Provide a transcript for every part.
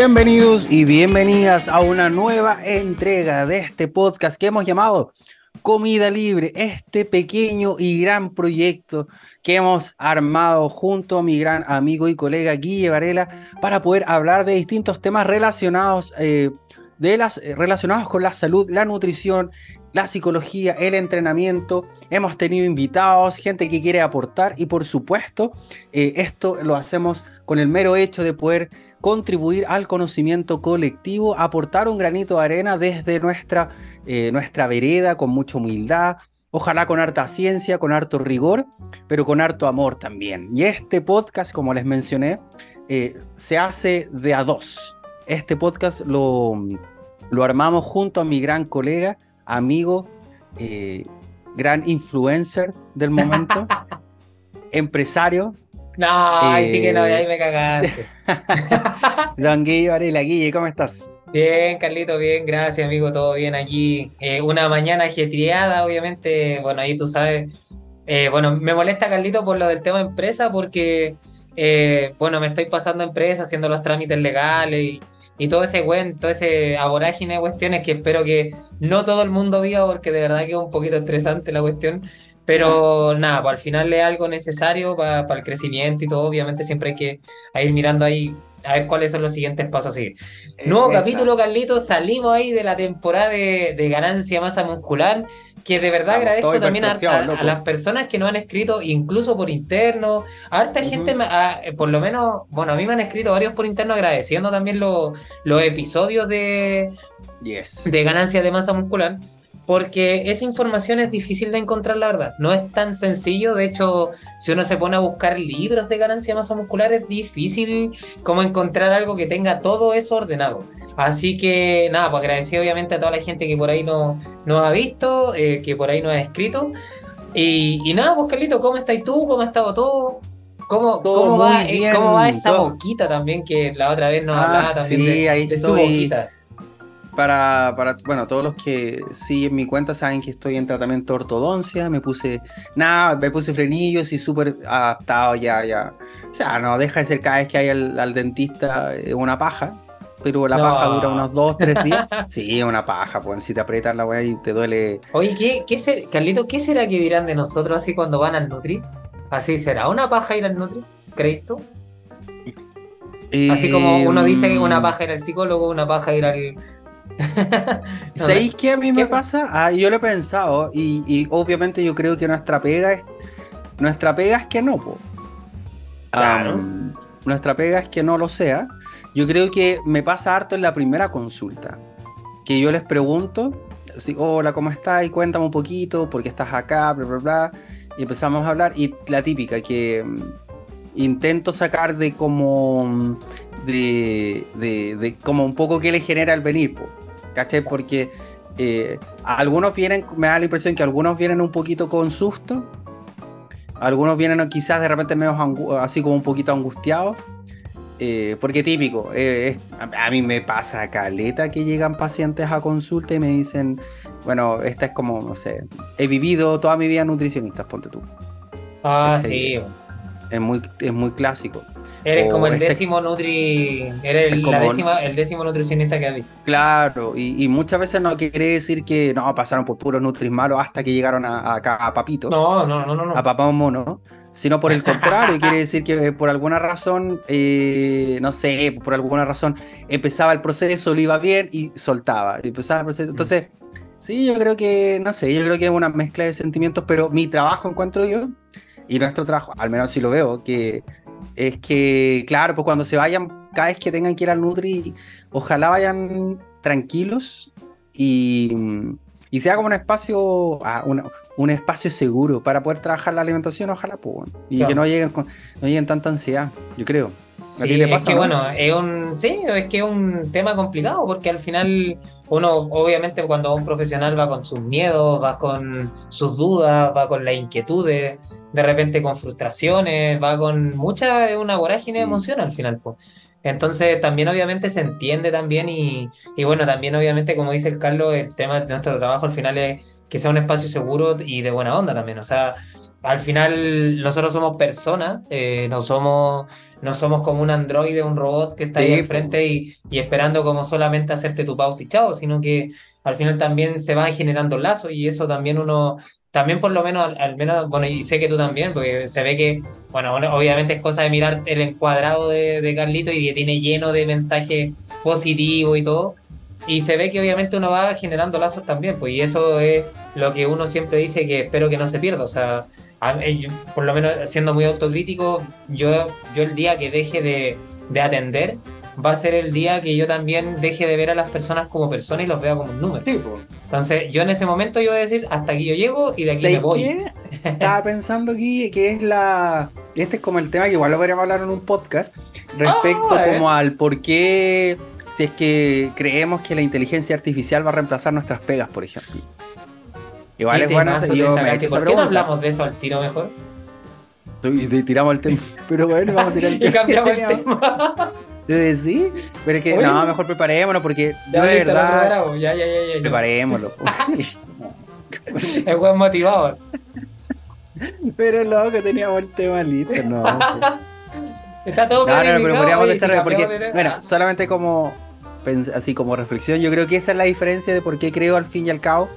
Bienvenidos y bienvenidas a una nueva entrega de este podcast que hemos llamado Comida Libre, este pequeño y gran proyecto que hemos armado junto a mi gran amigo y colega Guille Varela para poder hablar de distintos temas relacionados, eh, de las, eh, relacionados con la salud, la nutrición, la psicología, el entrenamiento. Hemos tenido invitados, gente que quiere aportar y por supuesto eh, esto lo hacemos con el mero hecho de poder contribuir al conocimiento colectivo, aportar un granito de arena desde nuestra, eh, nuestra vereda con mucha humildad, ojalá con harta ciencia, con harto rigor, pero con harto amor también. Y este podcast, como les mencioné, eh, se hace de a dos. Este podcast lo, lo armamos junto a mi gran colega, amigo, eh, gran influencer del momento, empresario, no, ahí sí que no, ahí me cagaste. Don Guille Varela, Guille, ¿cómo estás? Bien, Carlito, bien, gracias, amigo, todo bien aquí. Eh, una mañana ajetreada, obviamente, bueno, ahí tú sabes. Eh, bueno, me molesta, Carlito, por lo del tema empresa, porque, eh, bueno, me estoy pasando empresa, haciendo los trámites legales y, y todo ese cuento, ese aborágine de cuestiones que espero que no todo el mundo viva, porque de verdad que es un poquito estresante la cuestión. Pero nada, pues al final es algo necesario para, el crecimiento y todo. Obviamente siempre hay que ir mirando ahí a ver cuáles son los siguientes pasos a seguir. Nuevo capítulo, Carlitos. Salimos ahí de la temporada de, de ganancia masa muscular. Que de verdad agradezco también a, las personas que nos han escrito, incluso por interno. Harta gente, por lo menos, bueno, a mí me han escrito varios por interno agradeciendo también los episodios de, de ganancia de masa muscular porque esa información es difícil de encontrar, la verdad. No es tan sencillo. De hecho, si uno se pone a buscar libros de ganancia de masa muscular, es difícil como encontrar algo que tenga todo eso ordenado. Así que nada, pues agradecido obviamente a toda la gente que por ahí nos no ha visto, eh, que por ahí nos ha escrito. Y, nada, pues Carlito, ¿cómo estás tú? ¿Cómo ha estado todo? ¿Cómo, cómo, va, eh, ¿Cómo va esa boquita también que la otra vez nos ah, hablaba también de, de su boquita? Para, para, bueno, todos los que siguen mi cuenta saben que estoy en tratamiento de ortodoncia, me puse, nada, me puse frenillos y súper adaptado ya, ya. O sea, no deja de ser cada vez que hay al, dentista eh, una paja, pero la paja dura unos dos, tres días. sí, una paja, pues si te aprietas la weá y te duele. Oye, ¿qué, qué ser, Carlito, ¿qué será que dirán de nosotros así cuando van al Nutri? ¿Así será una paja ir al Nutri? ¿Crees tú? Así como uno dice que una mm. paja ir al psicólogo, una paja ir al, ¿Sabéis qué a mí me pasa? Ah, yo lo he pensado y, obviamente yo creo que nuestra pega es. Nuestra pega es que no, nuestra pega es que no lo sea. Yo creo que me pasa harto en la primera consulta. Que yo les pregunto, así, hola, ¿cómo estás? Y cuéntame un poquito, ¿por qué estás acá? Bla, bla, bla. Y empezamos a hablar. Y la típica, que mm, intento sacar de como. Mm, de, de, como un poco que le genera el venir, ¿cachai? Porque eh, algunos vienen, me da la impresión que algunos vienen un poquito con susto, algunos vienen quizás de repente medio así como un poquito angustiados, eh, porque típico, eh, a, mí me pasa caleta que llegan pacientes a consulta y me dicen, bueno, esta es como, no sé, he vivido toda mi vida nutricionista, ponte tú. Ah, sí. Es muy, es muy clásico. Eres como el este décimo nutri, eres el, la décima, el décimo nutricionista que has visto. Claro, y, muchas veces no quiere decir que no pasaron por puros nutris malos hasta que llegaron a, acá a Papito. No, no, no, no, A Papá Mono. Sino por el contrario, quiere decir que por alguna razón, eh, no sé, por alguna razón empezaba el proceso, lo iba bien y soltaba. Empezaba el proceso. Entonces, sí, yo creo que, no sé, yo creo que es una mezcla de sentimientos, pero mi trabajo encuentro yo, y nuestro trabajo, al menos si lo veo, que es que, claro, pues cuando se vayan, cada vez que tengan que ir al Nutri, ojalá vayan tranquilos y, y sea como un espacio, ah, un espacio seguro para poder trabajar la alimentación, ojalá, pues, y que no lleguen, no lleguen tanta ansiedad, yo creo. Sí, es que bueno, es un, sí, es que es un tema complicado porque al final uno, obviamente, cuando un profesional va con sus miedos, va con sus dudas, va con las inquietudes, de repente con frustraciones, va con mucha, una vorágine de mm. emoción al final, pues. Entonces también obviamente se entiende también y, y, bueno, también obviamente como dice el Carlos, el tema de nuestro trabajo al final es que sea un espacio seguro y de buena onda también. O sea, al final nosotros somos personas, eh, no, somos, no somos como un androide, un robot que está ahí enfrente y, y, esperando como solamente hacerte tu pauta y chao, sino que al final también se van generando lazos y eso también uno, también por lo menos, al, menos, bueno, y sé que tú también, porque se ve que, bueno, obviamente es cosa de mirar el encuadrado de, de Carlito y que tiene lleno de mensajes positivos y todo, y se ve que obviamente uno va generando lazos también, pues y eso es lo que uno siempre dice que espero que no se pierda, o sea eh, por lo menos siendo muy autocrítico, yo, yo el día que deje de, de, atender va a ser el día que yo también deje de ver a las personas como personas y los vea como un número. Entonces, yo en ese momento yo voy a decir, hasta aquí yo llego y de aquí me voy. Qué? Estaba pensando aquí que es la... Este es como el tema que igual lo podríamos hablar en un podcast respecto ah, como al por qué si es que creemos que la inteligencia artificial va a reemplazar nuestras pegas, por ejemplo. Igual es bueno. Yo me ¿Por qué no hablamos de eso al tiro mejor? Y tiramos el tema. Pero bueno, vamos a tirar el tema. y cambiamos el tema. Sí, pero es que no, mejor preparémonos porque yo de verdad. Ya, ya, ya, ya, preparémoslo. es buen motivado. Pero loco, teníamos el tema listo, no. Está todo No, no, pero podríamos desarrollar porque, bueno, solamente como así como reflexión, yo creo que esa es la diferencia de por qué creo al fin y al cabo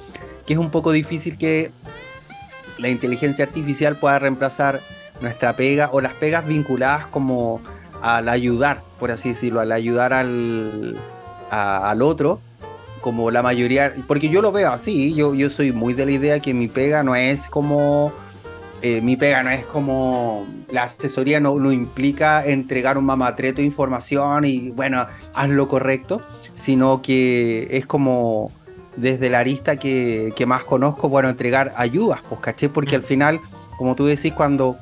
que es un poco difícil que la inteligencia artificial pueda reemplazar nuestra pega o las pegas vinculadas como al ayudar, por así decirlo, al ayudar al, al otro, como la mayoría, porque yo lo veo así, yo, yo soy muy de la idea que mi pega no es como, eh, mi pega no es como, la asesoría no, no implica entregar un mamatreto de información y bueno, haz lo correcto, sino que es como desde la arista que, más conozco, bueno, entregar ayudas, pues, ¿caché? Porque al mm. final, como tú decís, cuando,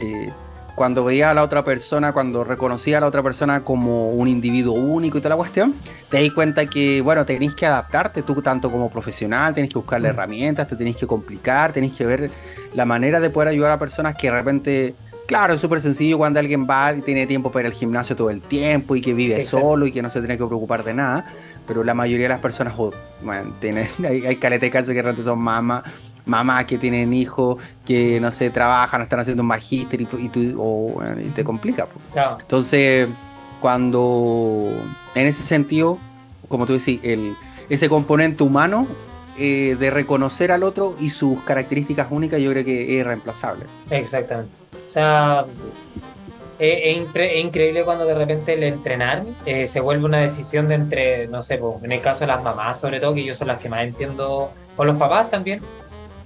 eh, cuando veía a la otra persona, cuando reconocía a la otra persona como un individuo único y toda la cuestión, te di cuenta que, bueno, tenés que adaptarte tú tanto como profesional, tenés que buscarle mm. herramientas, te tenés que complicar, tenés que ver la manera de poder ayudar a personas que de repente... Claro, es súper sencillo cuando alguien va y tiene tiempo para ir al gimnasio todo el tiempo y que vive solo y que no se tiene que preocupar de nada pero la mayoría de las personas, tienen, hay, hay caleta de casos que realmente son mamás, mamás que tienen hijos, que no sé, trabajan, están haciendo un magíster y, tú, te complica. Entonces, cuando en ese sentido, como tú decís, el, ese componente humano eh, de reconocer al otro y sus características únicas, yo creo que es irreemplazable. Exactamente. O sea, es, increíble cuando de repente el entrenar eh, se vuelve una decisión de entre, no sé, en el caso de las mamás sobre todo, que yo son las que más entiendo, o los papás también,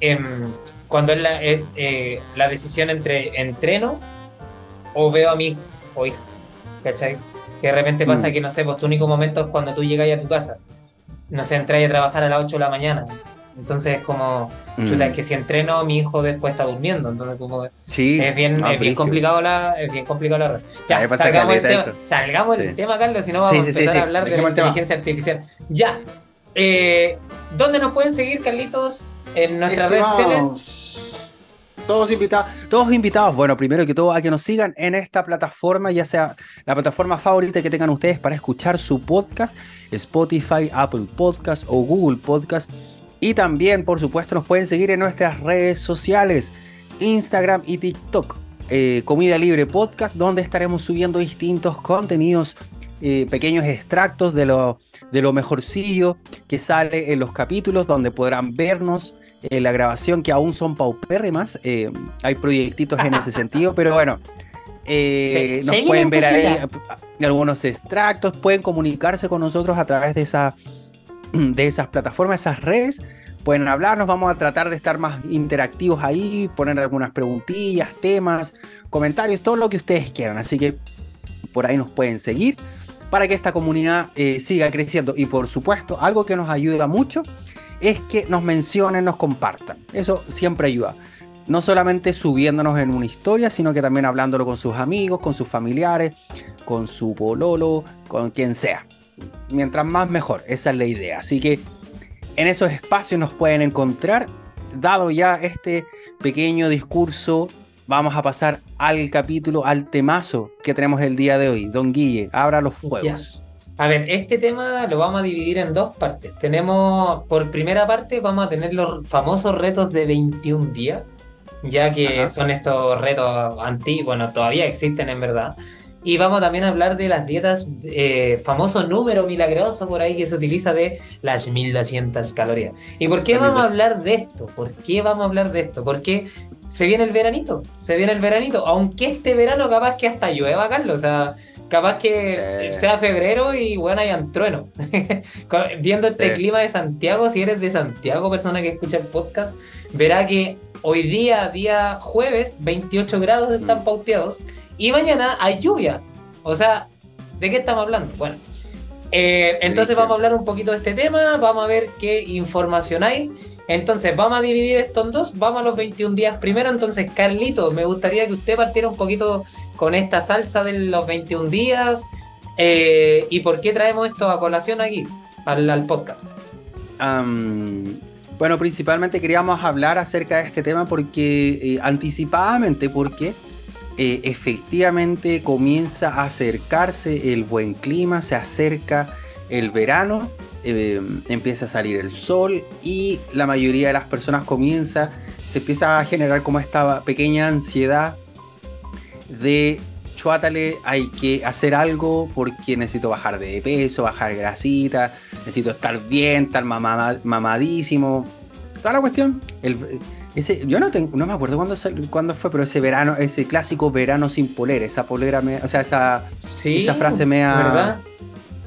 em, cuando es, la, es eh, la decisión entre entreno o veo a mi hijo o hija, ¿cachai? Que de repente pasa mm. que, no sé, pues tu único momento es cuando tú llegas a tu casa, no sé, entras a trabajar a las 8 de la mañana, entonces es como, chuta, es mm. que si entreno, mi hijo después está durmiendo. Entonces como sí, es bien, es bien complicado la, es bien complicado la Ya, salgamos, el tema, salgamos del tema, Carlos, si no vamos a empezar a hablar de la inteligencia artificial. Ya. Eh, ¿Dónde nos pueden seguir, Carlitos? En nuestras redes sociales. Todos invitados, todos invitados. Bueno, primero que todo, a que nos sigan en esta plataforma, ya sea la plataforma favorita que tengan ustedes para escuchar su podcast, Spotify, Apple Podcast o Google Podcast y también, por supuesto, nos pueden seguir en nuestras redes sociales, Instagram y TikTok. Eh, Comida Libre Podcast, donde estaremos subiendo distintos contenidos, eh, pequeños extractos de lo, de lo mejorcillo que sale en los capítulos, donde podrán vernos en la grabación, que aún son paupérrimas. Eh, hay proyectitos en ese sentido, pero bueno, nos pueden ver ahí algunos extractos, pueden comunicarse con nosotros a través de esa de esas plataformas, esas redes, pueden hablarnos, vamos a tratar de estar más interactivos ahí, poner algunas preguntillas, temas, comentarios, todo lo que ustedes quieran. Así que por ahí nos pueden seguir para que esta comunidad eh, siga creciendo. Y por supuesto, algo que nos ayuda mucho es que nos mencionen, nos compartan. Eso siempre ayuda. No solamente subiéndonos en una historia, sino que también hablándolo con sus amigos, con sus familiares, con su pololo, con quien sea mientras más mejor, esa es la idea. Así que en esos espacios nos pueden encontrar, dado ya este pequeño discurso vamos a pasar al capítulo, al temazo que tenemos el día de hoy. Don Guille, abra los fuegos. A ver, este tema lo vamos a dividir en dos partes. Tenemos, por primera parte, vamos a tener los famosos retos de 21 días, ya que son estos retos antiguos, bueno, todavía existen en verdad. Y vamos también a hablar de las dietas, eh, famoso número milagroso por ahí que se utiliza de las 1200 calorías. ¿Y por qué vamos a hablar de esto? ¿Por qué vamos a hablar de esto? Porque se viene el veranito, se viene el veranito, aunque este verano capaz que hasta llueva, Carlos, o sea, capaz que sea febrero y bueno, hayan trueno. Viendo este clima de Santiago, si eres de Santiago, persona que escucha el podcast, verá que hoy día, día jueves, 28 grados están mm. pauteados y mañana hay lluvia. O sea, ¿de qué estamos hablando? Bueno, eh, entonces vamos a hablar un poquito de este tema, vamos a ver qué información hay. Entonces, vamos a dividir esto en dos, vamos a los 21 días primero. Entonces, Carlito, me gustaría que usted partiera un poquito con esta salsa de los 21 días. Eh, ¿Y por qué traemos esto a colación aquí, al, podcast? bueno, principalmente queríamos hablar acerca de este tema porque, eh, anticipadamente, porque eh, efectivamente comienza a acercarse el buen clima, se acerca el verano, eh, empieza a salir el sol y la mayoría de las personas comienza, se empieza a generar como esta pequeña ansiedad de chuátale, hay que hacer algo porque necesito bajar de peso, bajar grasita, necesito estar bien, estar mamadísimo. Toda la cuestión. El, yo no tengo, no me acuerdo cuándo, fue, pero ese verano, ese clásico verano sin polera, esa polera, me, o sea, esa, esa frase me ha,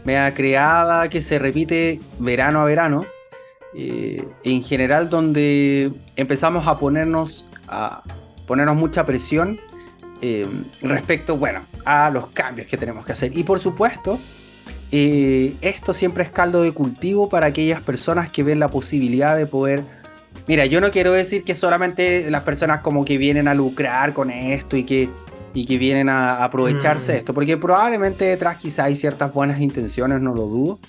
ha creada que se repite verano a verano. Eh, en general, donde empezamos a ponernos a ponernos mucha presión eh, respecto, bueno, a los cambios que tenemos que hacer. Y por supuesto, eh, esto siempre es caldo de cultivo para aquellas personas que ven la posibilidad de poder Mira, yo no quiero decir que solamente las personas como que vienen a lucrar con esto y que, y que vienen a aprovecharse de mm. esto, porque probablemente detrás quizá hay ciertas buenas intenciones, no lo dudo,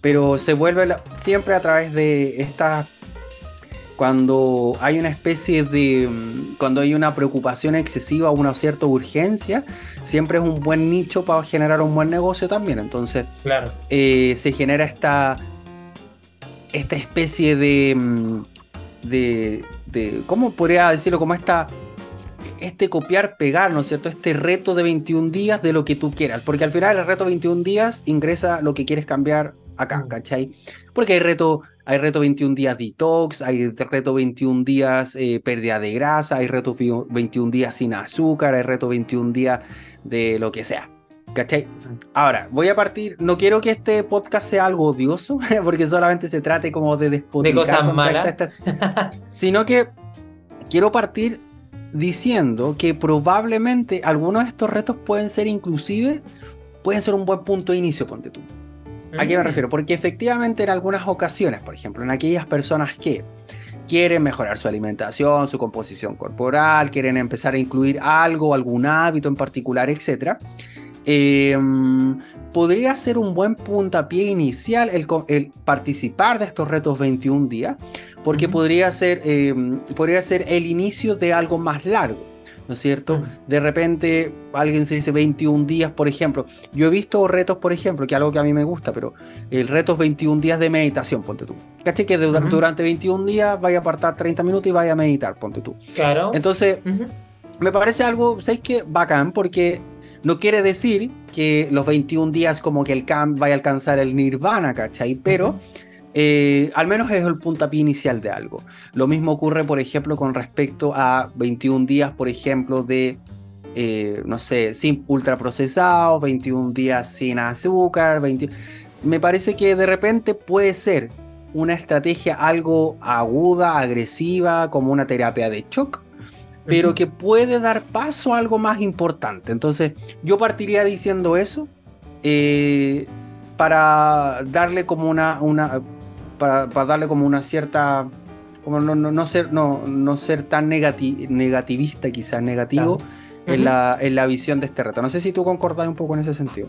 pero se vuelve siempre a través de esta cuando hay una especie de cuando hay una preocupación excesiva o una cierta urgencia siempre es un buen nicho para generar un buen negocio también entonces claro. Eh, se genera esta esta especie de mm, de, ¿cómo podría decirlo? Como esta, este copiar, pegar, ¿no es cierto? Este reto de 21 días de lo que tú quieras. Porque al final el reto 21 días ingresa lo que quieres cambiar acá, mm. ¿cachai? Porque hay reto, hay reto 21 días detox, hay reto 21 días eh, pérdida de grasa, hay reto 21 días sin azúcar, hay reto 21 días de lo que sea. ¿Cachai? Ahora, voy a partir. No quiero que este podcast sea algo odioso, porque solamente se trate como de despotricar. De cosas malas. sino que quiero partir diciendo que probablemente algunos de estos retos pueden ser inclusive, pueden ser un buen punto de inicio, ponte tú. ¿A qué me mm. refiero? Porque efectivamente en algunas ocasiones, por ejemplo, en aquellas personas que quieren mejorar su alimentación, su composición corporal, quieren empezar a incluir algo, algún hábito en particular, etcétera, Em, podría ser un buen puntapié inicial el, participar de estos retos 21 días, porque podría, ser, em, podría ser el inicio de algo más largo. ¿no es cierto? De repente alguien se dice 21 días, por ejemplo. Yo he visto retos, por ejemplo, que es algo que a mí me gusta, pero el reto es 21 días de meditación, ponte tú. ¿Caché? Que durante 21 días vaya a apartar 30 minutos y vaya a meditar, ponte tú. Claro. Entonces, me parece algo, ¿sabes qué? Bacán, porque no quiere decir que los 21 días como que el camp vaya a alcanzar el nirvana, ¿cachai? Pero eh, al menos es el puntapié inicial de algo. Lo mismo ocurre, por ejemplo, con respecto a 21 días, por ejemplo, de, eh, no sé, sin ultraprocesados, 21 días sin azúcar, 20... Me parece que de repente puede ser una estrategia algo aguda, agresiva, como una terapia de shock, pero que puede dar paso a algo más importante. Entonces, yo partiría diciendo eso eh, para darle como una, una para, darle como una cierta, como no, no, ser, no, no ser tan negativista, quizás negativo. En, la, en la visión de este reto. No sé si tú concordás un poco en ese sentido.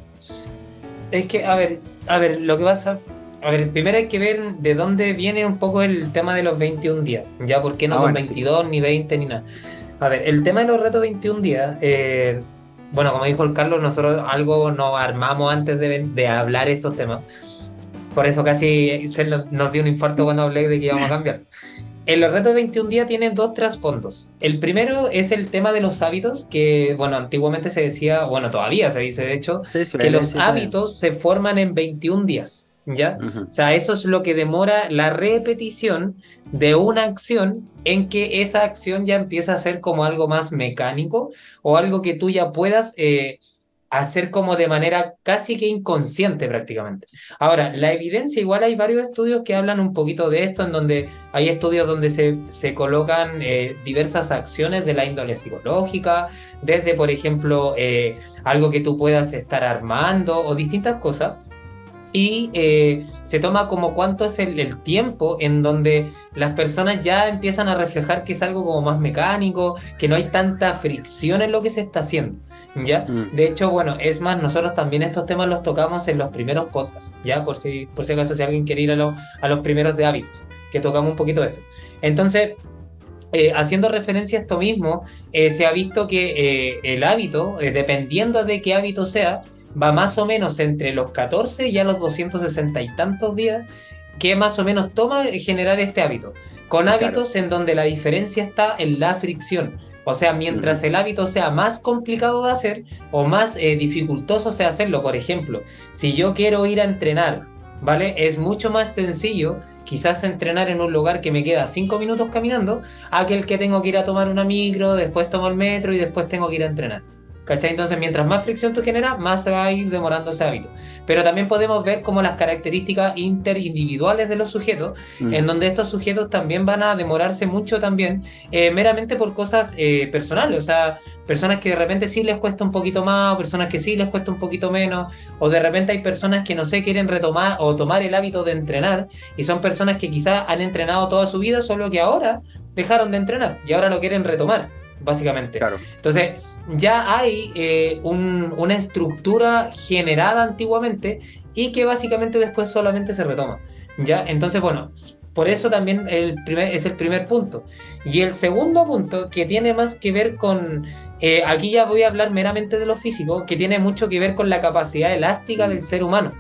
Es que, a ver, a ver, lo que pasa a ver, primero hay que ver de dónde viene un poco el tema de los 21 días, ya porque no ah, son 22 ni 20 ni nada. A ver, el tema de los retos 21 días, eh, bueno, como dijo el Carlos, nosotros algo nos armamos antes de, de hablar estos temas. Por eso casi se nos, dio un infarto cuando hablé de que íbamos a cambiar. En los retos de 21 días tienen dos trasfondos. El primero es el tema de los hábitos, que, bueno, antiguamente se decía, bueno, todavía se dice, de hecho, que los hábitos se forman en 21 días. ¿Ya? O sea, eso es lo que demora la repetición de una acción en que esa acción ya empieza a ser como algo más mecánico o algo que tú ya puedas eh, hacer como de manera casi que inconsciente prácticamente. Ahora, la evidencia, igual hay varios estudios que hablan un poquito de esto, en donde hay estudios donde se, se colocan eh, diversas acciones de la índole psicológica, desde, por ejemplo, eh, algo que tú puedas estar armando o distintas cosas y eh, se toma como cuánto es el, tiempo en donde las personas ya empiezan a reflejar que es algo como más mecánico, que no hay tanta fricción en lo que se está haciendo, ¿ya? Mm. De hecho, bueno, es más, nosotros también estos temas los tocamos en los primeros podcasts, ¿ya? Por si, por si acaso si alguien quiere ir a, a los primeros de hábitos, que tocamos un poquito de esto. Entonces, eh, haciendo referencia a esto mismo, eh, se ha visto que el hábito, dependiendo de qué hábito sea, va más o menos entre los 14 y a los 260 y tantos días que más o menos toma generar este hábito. Con hábitos en donde la diferencia está en la fricción. O sea, mientras el hábito sea más complicado de hacer o más eh, dificultoso sea hacerlo, por ejemplo, si yo quiero ir a entrenar, ¿vale? Es mucho más sencillo quizás entrenar en un lugar que me queda 5 minutos caminando, a que el que tengo que ir a tomar una micro, después tomo el metro y después tengo que ir a entrenar. ¿Cachai? Entonces, mientras más fricción tú generas, más se va a ir demorando ese hábito. Pero también podemos ver como las características interindividuales de los sujetos, mm. en donde estos sujetos también van a demorarse mucho también, eh, meramente por cosas eh, personales. O sea, personas que de repente sí les cuesta un poquito más, o personas que sí les cuesta un poquito menos, o de repente hay personas que no sé, quieren retomar o tomar el hábito de entrenar, y son personas que quizás han entrenado toda su vida, solo que ahora dejaron de entrenar y ahora lo quieren retomar básicamente. Claro. Entonces, ya hay eh, una estructura generada antiguamente y que básicamente después solamente se retoma. ¿ya? Entonces, bueno, por eso también el primer, es el primer punto. Y el segundo punto, que tiene más que ver con, eh, aquí ya voy a hablar meramente de lo físico, que tiene mucho que ver con la capacidad elástica del ser humano.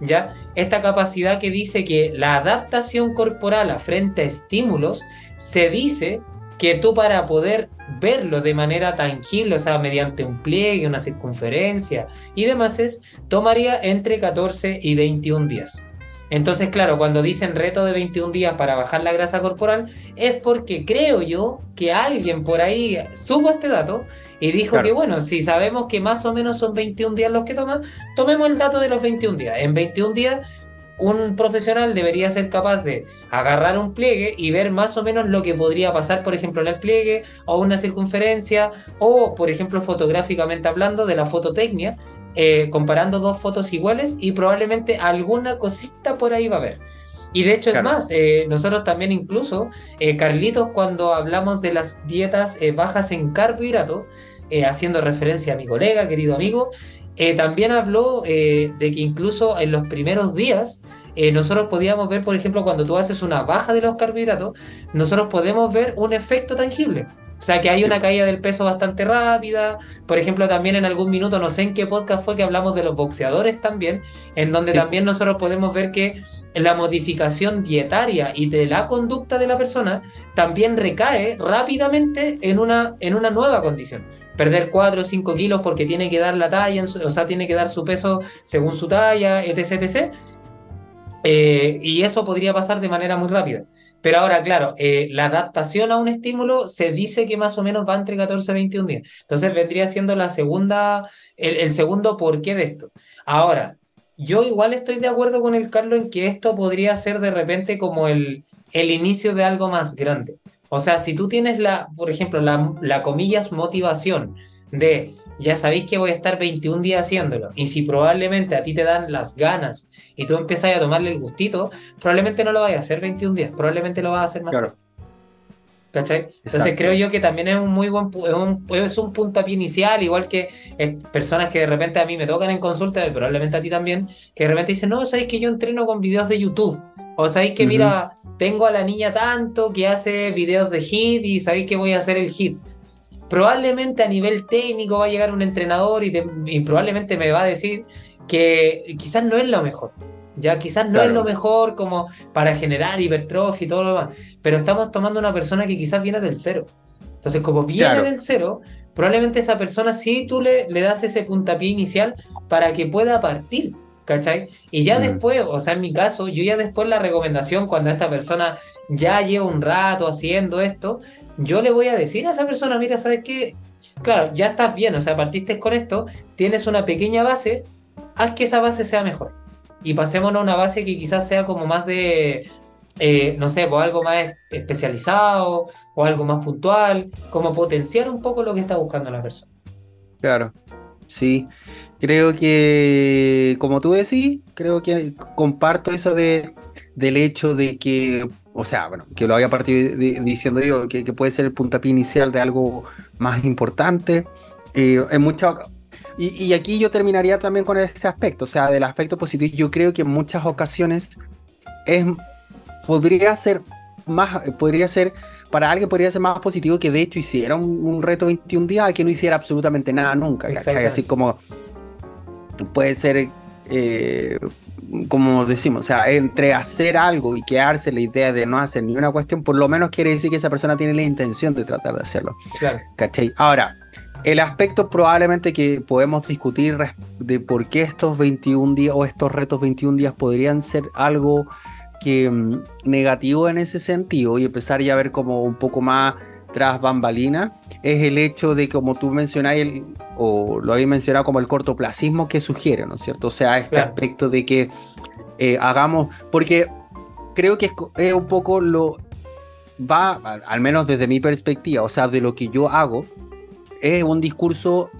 ¿Ya? Esta capacidad que dice que la adaptación corporal a frente a estímulos se dice que tú para poder verlo de manera tangible, o sea, mediante un pliegue, una circunferencia y demás, es, tomaría entre 14 y 21 días. Entonces, claro, cuando dicen reto de 21 días para bajar la grasa corporal, es porque creo yo que alguien por ahí supo este dato y dijo que, bueno, si sabemos que más o menos son 21 días los que toma, tomemos el dato de los 21 días. En 21 días un profesional debería ser capaz de agarrar un pliegue y ver más o menos lo que podría pasar, por ejemplo, en el pliegue o una circunferencia o, por ejemplo, fotográficamente hablando de la fototecnia, eh, comparando dos fotos iguales y probablemente alguna cosita por ahí va a haber. Y de hecho es más, eh, nosotros también incluso, eh, Carlitos, cuando hablamos de las dietas bajas en carbohidratos, haciendo referencia a mi colega, querido amigo, eh, también habló eh, de que incluso en los primeros días eh, nosotros podíamos ver, por ejemplo, cuando tú haces una baja de los carbohidratos, nosotros podemos ver un efecto tangible. O sea, que hay una caída del peso bastante rápida. Por ejemplo, también en algún minuto, no sé en qué podcast fue que hablamos de los boxeadores también, en donde también nosotros podemos ver que la modificación dietaria y de la conducta de la persona también recae rápidamente en una, en una nueva condición perder 4 o 5 kilos porque tiene que dar la talla, o sea, tiene que dar su peso según su talla, etc. etc. Eh, y eso podría pasar de manera muy rápida. Pero ahora, claro, eh, la adaptación a un estímulo se dice que más o menos va entre 14 y 21 días. Entonces vendría siendo la segunda, el, el segundo porqué de esto. Ahora, yo igual estoy de acuerdo con el Carlos en que esto podría ser de repente como el, el inicio de algo más grande. O sea, si tú tienes la, por ejemplo, la, la comillas motivación de ya sabéis que voy a estar 21 días haciéndolo, y si probablemente a ti te dan las ganas y tú empiezas a tomarle el gustito, probablemente no lo vayas a hacer 21 días, probablemente lo vas a hacer más. Claro. ¿Cachai? Entonces creo yo que también es un muy buen es un, es un puntapié inicial, igual que eh, personas que de repente a mí me tocan en consulta, y probablemente a ti también, que de repente dicen, no, sabéis que yo entreno con videos de YouTube. O sabéis que, mira, tengo a la niña tanto que hace videos de hit y sabéis que voy a hacer el hit. probablemente a nivel técnico va a llegar un entrenador y, probablemente me va a decir que quizás no es lo mejor. Ya quizás no es lo mejor como para generar hipertrofia y todo lo demás, pero estamos tomando una persona que quizás viene del cero. Entonces, como viene del cero, probablemente esa persona sí tú le, le das ese puntapié inicial para que pueda partir. ¿Cachai? Y ya mm. después, o sea, en mi caso, yo ya después la recomendación, cuando esta persona ya lleva un rato haciendo esto, yo le voy a decir a esa persona, mira, ¿sabes qué? Claro, ya estás bien, o sea, partiste con esto, tienes una pequeña base, haz que esa base sea mejor. Y pasémonos a una base que quizás sea como más de, eh, no sé, pues algo más especializado o algo más puntual, como potenciar un poco lo que está buscando la persona. Claro, sí. Creo que, como tú decís, creo que comparto eso de, del hecho de que, o sea, bueno, que lo había partido diciendo yo, que, puede ser el puntapié inicial de algo más importante. Eh, en muchas y, y, aquí yo terminaría también con ese aspecto, o sea, del aspecto positivo. Yo creo que en muchas ocasiones es, podría ser más, podría ser, para alguien podría ser más positivo que de hecho hiciera un, reto 21 días que no hiciera absolutamente nada nunca, Así como puede ser, eh, como decimos, o sea, entre hacer algo y quedarse la idea de no hacer ni una cuestión, por lo menos quiere decir que esa persona tiene la intención de tratar de hacerlo. Claro. ¿Cachai? Ahora, el aspecto probablemente que podemos discutir de por qué estos 21 días o estos retos 21 días podrían ser algo que mm, negativo en ese sentido y empezar ya a ver como un poco más tras bambalina es el hecho de, como tú mencionáis, o lo habéis mencionado como el cortoplacismo que sugiere, ¿no es cierto? O sea, este aspecto de que eh, hagamos, porque creo que es, un poco lo, va, al menos desde mi perspectiva, o sea, de lo que yo hago, es un discurso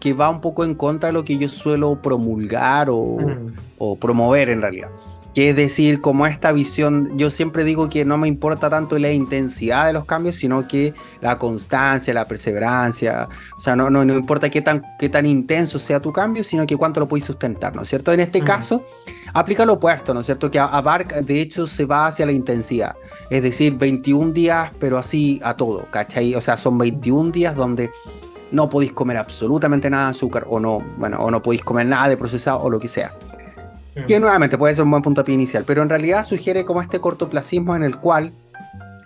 que va un poco en contra de lo que yo suelo promulgar o, mm. o promover en realidad que es decir, como esta visión, yo siempre digo que no me importa tanto la intensidad de los cambios, sino que la constancia, la perseverancia, o sea, no, no, no importa qué tan, qué tan intenso sea tu cambio, sino que cuánto lo puedes sustentar, ¿no es cierto? En este caso, aplica lo opuesto, ¿no es cierto? Que abarca, de hecho, se va hacia la intensidad, es decir, 21 días, pero así a todo, ¿cachai? O sea, son 21 días donde no podéis comer absolutamente nada de azúcar o no, bueno, o no podéis comer nada de procesado o lo que sea. Que nuevamente puede ser un buen punto pie inicial, pero en realidad sugiere como este cortoplacismo en el cual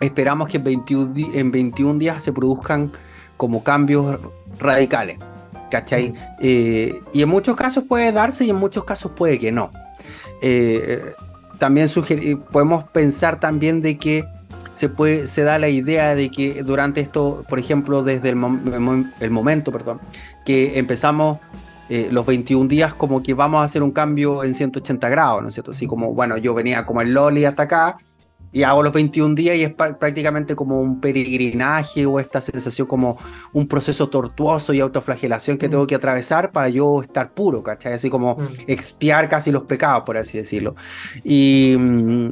esperamos que en 21, en 21 días se produzcan como cambios radicales. ¿Cachai? Eh, y en muchos casos puede darse y en muchos casos puede que no. Eh, también podemos pensar también de que se, puede, se da la idea de que durante esto, por ejemplo, desde el, el momento perdón, que empezamos eh, los 21 días como que vamos a hacer un cambio en 180 grados, ¿no es cierto? Así como, bueno, yo venía como el Loli hasta acá y hago los 21 días y es prácticamente como un peregrinaje o esta sensación como un proceso tortuoso y autoflagelación que mm. tengo que atravesar para yo estar puro, ¿cachai? Así como mm. expiar casi los pecados, por así decirlo. Y, mm,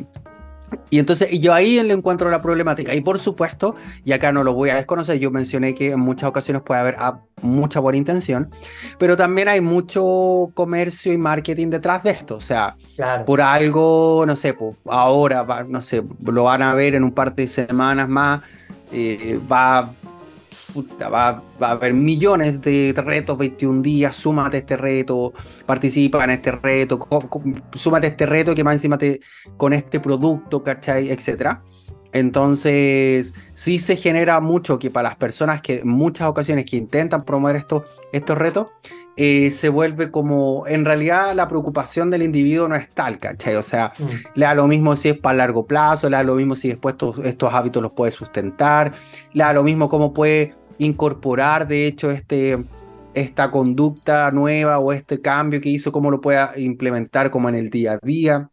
y entonces yo ahí le encuentro la problemática. Y por supuesto, y acá no lo voy a desconocer, yo mencioné que en muchas ocasiones puede haber ah, mucha buena intención, pero también hay mucho comercio y marketing detrás de esto. O sea, por algo, no sé, pues, ahora, no sé, lo van a ver en un par de semanas más, eh, va va, a haber millones de retos, 21 días, súmate este reto, participa en este reto, súmate este reto que más encima te, con este producto, ¿cachai? Etcétera. Entonces, sí se genera mucho que para las personas que en muchas ocasiones que intentan promover esto, estos retos, eh, se vuelve como, en realidad la preocupación del individuo no es tal, ¿cachai? O sea, mm. le da lo mismo si es para largo plazo, le da lo mismo si después estos, estos hábitos los puede sustentar, le da lo mismo cómo puede incorporar, de hecho, este, esta conducta nueva o este cambio que hizo, cómo lo pueda implementar como en el día a día.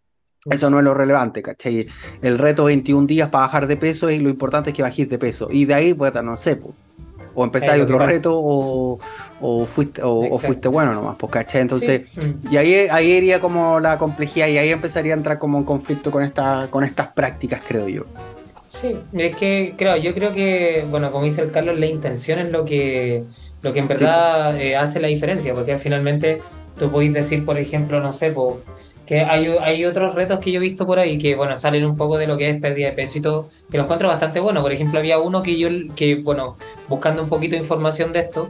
Eso no es lo relevante, ¿cachai? El reto 21 días para bajar de peso y lo importante es que bajes de peso. Y de ahí, pues, no sé, o empezáis otro reto o, fuiste, o, fuiste bueno nomás, pues, ¿cachai? Entonces, y ahí, ahí iría como la complejidad y ahí empezaría a entrar como en conflicto con, esta, con estas prácticas, creo yo. Sí, es que creo, yo creo que, bueno, como dice el Carlos, la intención es lo que, lo que en verdad eh, hace la diferencia, porque finalmente tú podéis decir, por ejemplo, no sé, que hay, hay otros retos que yo he visto por ahí que, bueno, salen un poco de lo que es pérdida de peso y todo, que los encuentro bastante bueno. Por ejemplo, había uno que yo, que, bueno, buscando un poquito de información de esto,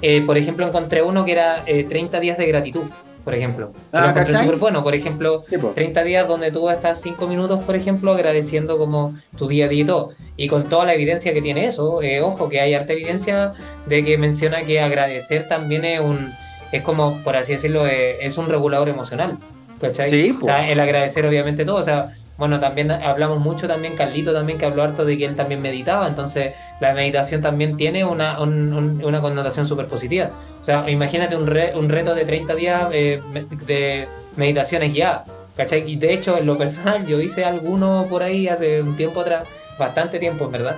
eh, por ejemplo, encontré uno que era 30 eh, días de gratitud, por ejemplo. Ah, lo encontré súper bueno. Por ejemplo, 30 días donde tú estás 5 minutos, por ejemplo, agradeciendo como tu día a día y todo. Y con toda la evidencia que tiene eso, eh, ojo, que hay harta evidencia de que menciona que agradecer también es un, es como, por así decirlo, es un regulador emocional. ¿Cachai? Sí, o sea, el agradecer obviamente todo, o sea, bueno, también hablamos mucho también, Carlito también que habló harto de que él también meditaba, entonces la meditación también tiene una, una connotación súper positiva. O sea, imagínate un, un reto de 30 días eh, de meditaciones ya, ¿cachai? Y de hecho, en lo personal, yo hice alguno por ahí hace un tiempo atrás, bastante tiempo en verdad.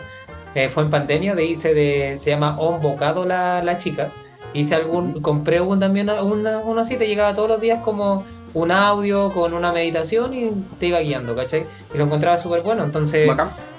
Eh, fue en pandemia, de hice de, se llama On Bocado la, la chica. Hice algún, compré un, también una, una así, te llegaba todos los días como un audio con una meditación y te iba guiando, ¿cachai? Y lo encontraba súper bueno, entonces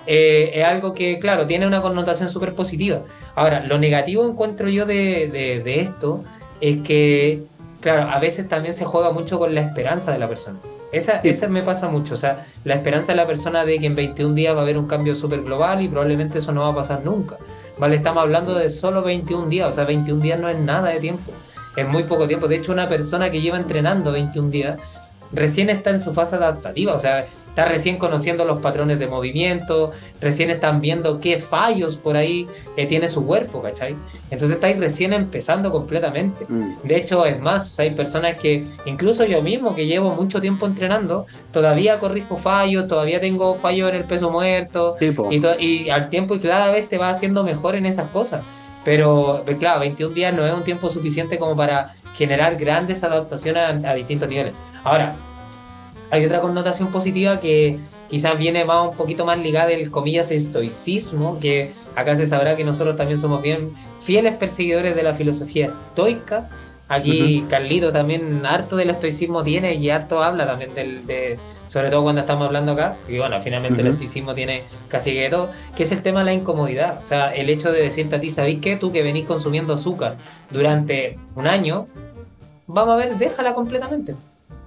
eh, es algo que, claro, tiene una connotación súper positiva. Ahora, lo negativo encuentro yo de, de, esto es que, claro, a veces también se juega mucho con la esperanza de la persona. Esa, esa me pasa mucho, o sea, la esperanza de la persona de que en 21 días va a haber un cambio súper global y probablemente eso no va a pasar nunca. ¿Vale? Estamos hablando de solo 21 días, o sea, 21 días no es nada de tiempo en muy poco tiempo. De hecho, una persona que lleva entrenando 21 días recién está en su fase adaptativa, o sea, está recién conociendo los patrones de movimiento, recién están viendo qué fallos por ahí eh, tiene su cuerpo, ¿cachai? Entonces estáis recién empezando completamente. Mm. De hecho, es más, hay personas que, incluso yo mismo, que llevo mucho tiempo entrenando, todavía corrijo fallos, todavía tengo fallos en el peso muerto, y, y al tiempo y cada vez te va haciendo mejor en esas cosas. Pero, pues, claro, 21 días no es un tiempo suficiente como para generar grandes adaptaciones a, distintos niveles. Ahora, hay otra connotación positiva que quizás viene más un poquito más ligada del comillas estoicismo, que acá se sabrá que nosotros también somos bien fieles perseguidores de la filosofía estoica, Aquí Carlito también harto del estoicismo tiene y harto habla también del, de, sobre todo cuando estamos hablando acá, y bueno, finalmente el estoicismo tiene casi que todo, que es el tema de la incomodidad. O sea, el hecho de decirte a ti, ¿sabéis qué? Tú que venís consumiendo azúcar durante un año, vamos a ver, déjala completamente.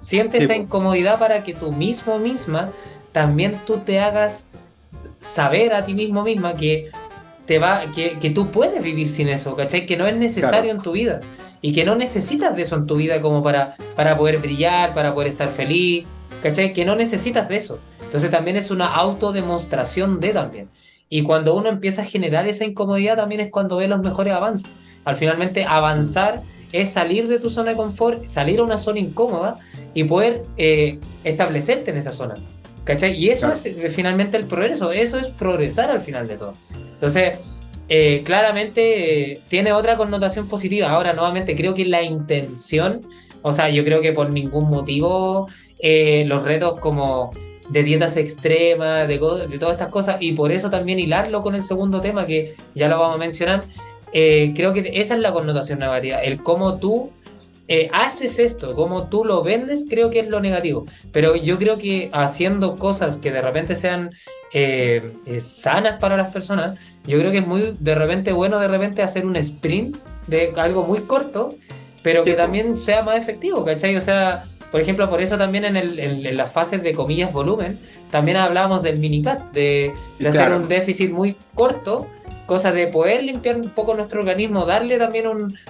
Siente esa incomodidad para que tú mismo misma también tú te hagas saber a ti mismo misma que te va, que, que tú puedes vivir sin eso, ¿cachai? Que no es necesario en tu vida y que no necesitas de eso en tu vida como para, para poder brillar, para poder estar feliz, ¿cachai? Que no necesitas de eso. Entonces también es una autodemostración de también. Y cuando uno empieza a generar esa incomodidad también es cuando ve los mejores avances. Al finalmente avanzar es salir de tu zona de confort, salir a una zona incómoda y poder eh, establecerte en esa zona. ¿Cachai? Y eso es eh, finalmente el progreso, eso es progresar al final de todo. Entonces, eh, claramente eh, tiene otra connotación positiva. Ahora, nuevamente, creo que la intención, o sea, yo creo que por ningún motivo eh, los retos como de dietas extremas, de, de, todas estas cosas, y por eso también hilarlo con el segundo tema, que ya lo vamos a mencionar, creo que esa es la connotación negativa, el cómo tú eh, haces esto, como tú lo vendes, creo que es lo negativo. Pero yo creo que haciendo cosas que de repente sean eh, eh, sanas para las personas, yo creo que es muy de repente bueno de repente hacer un sprint de algo muy corto, pero que también sea más efectivo, ¿cachai? O sea, por ejemplo, por eso también en, el, en, las fases de comillas volumen, también hablábamos del minicat, de, de hacer un déficit muy corto cosa de poder limpiar un poco nuestro organismo, darle también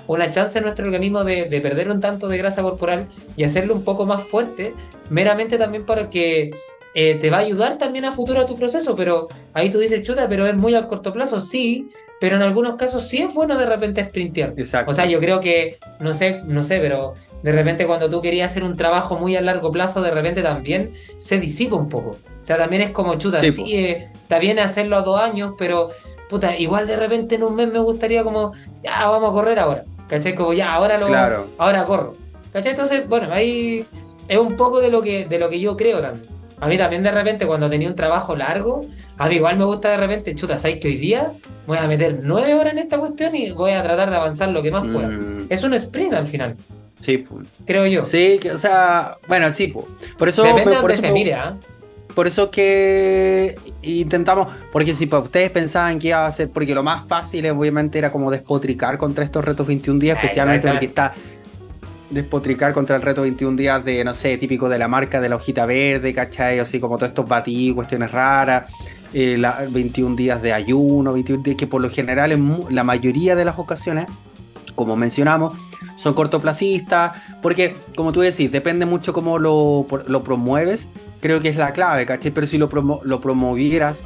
una chance a nuestro organismo de, perder un tanto de grasa corporal y hacerlo un poco más fuerte, meramente también para que eh, te va a ayudar también a futuro a tu proceso, pero ahí tú dices, chuta, pero es muy a corto plazo, sí, pero en algunos casos sí es bueno de repente sprintear. Exacto. O sea, yo creo que, no sé, no sé, pero de repente cuando tú querías hacer un trabajo muy a largo plazo, de repente también se disipa un poco. O sea, también es como chuta, sí, eh, está bien hacerlo a dos años, pero puta, igual de repente en un mes me gustaría como, ya, vamos a correr ahora. ¿Cachai? Como ya, ahora lo ahora corro. ¿Cachai? Entonces, bueno, ahí es un poco de lo que, de lo que yo creo también. A mí también de repente cuando tenía un trabajo largo, a mí igual me gusta de repente, chuta, ¿sabes que hoy día voy a meter nueve horas en esta cuestión y voy a tratar de avanzar lo que más pueda? Mm. Es un sprint al final. Sí, creo yo. Sí, o sea, bueno, sí, por eso... Depende de donde se mire, ¿ah? Por eso que intentamos, porque si ustedes pensaban que iba a ser, porque lo más fácil obviamente era como despotricar contra estos retos 21 días, especialmente porque está despotricar contra el reto 21 días de, no sé, típico de la marca de la hojita verde, ¿cachai? Así como todos estos batidos, cuestiones raras, eh, 21 días de ayuno, 21 días que por lo general en la mayoría de las ocasiones, como mencionamos, son cortoplacistas, porque como tú decís, depende mucho cómo lo, lo promueves, creo que es la clave, ¿cachai? Pero si lo, lo promovieras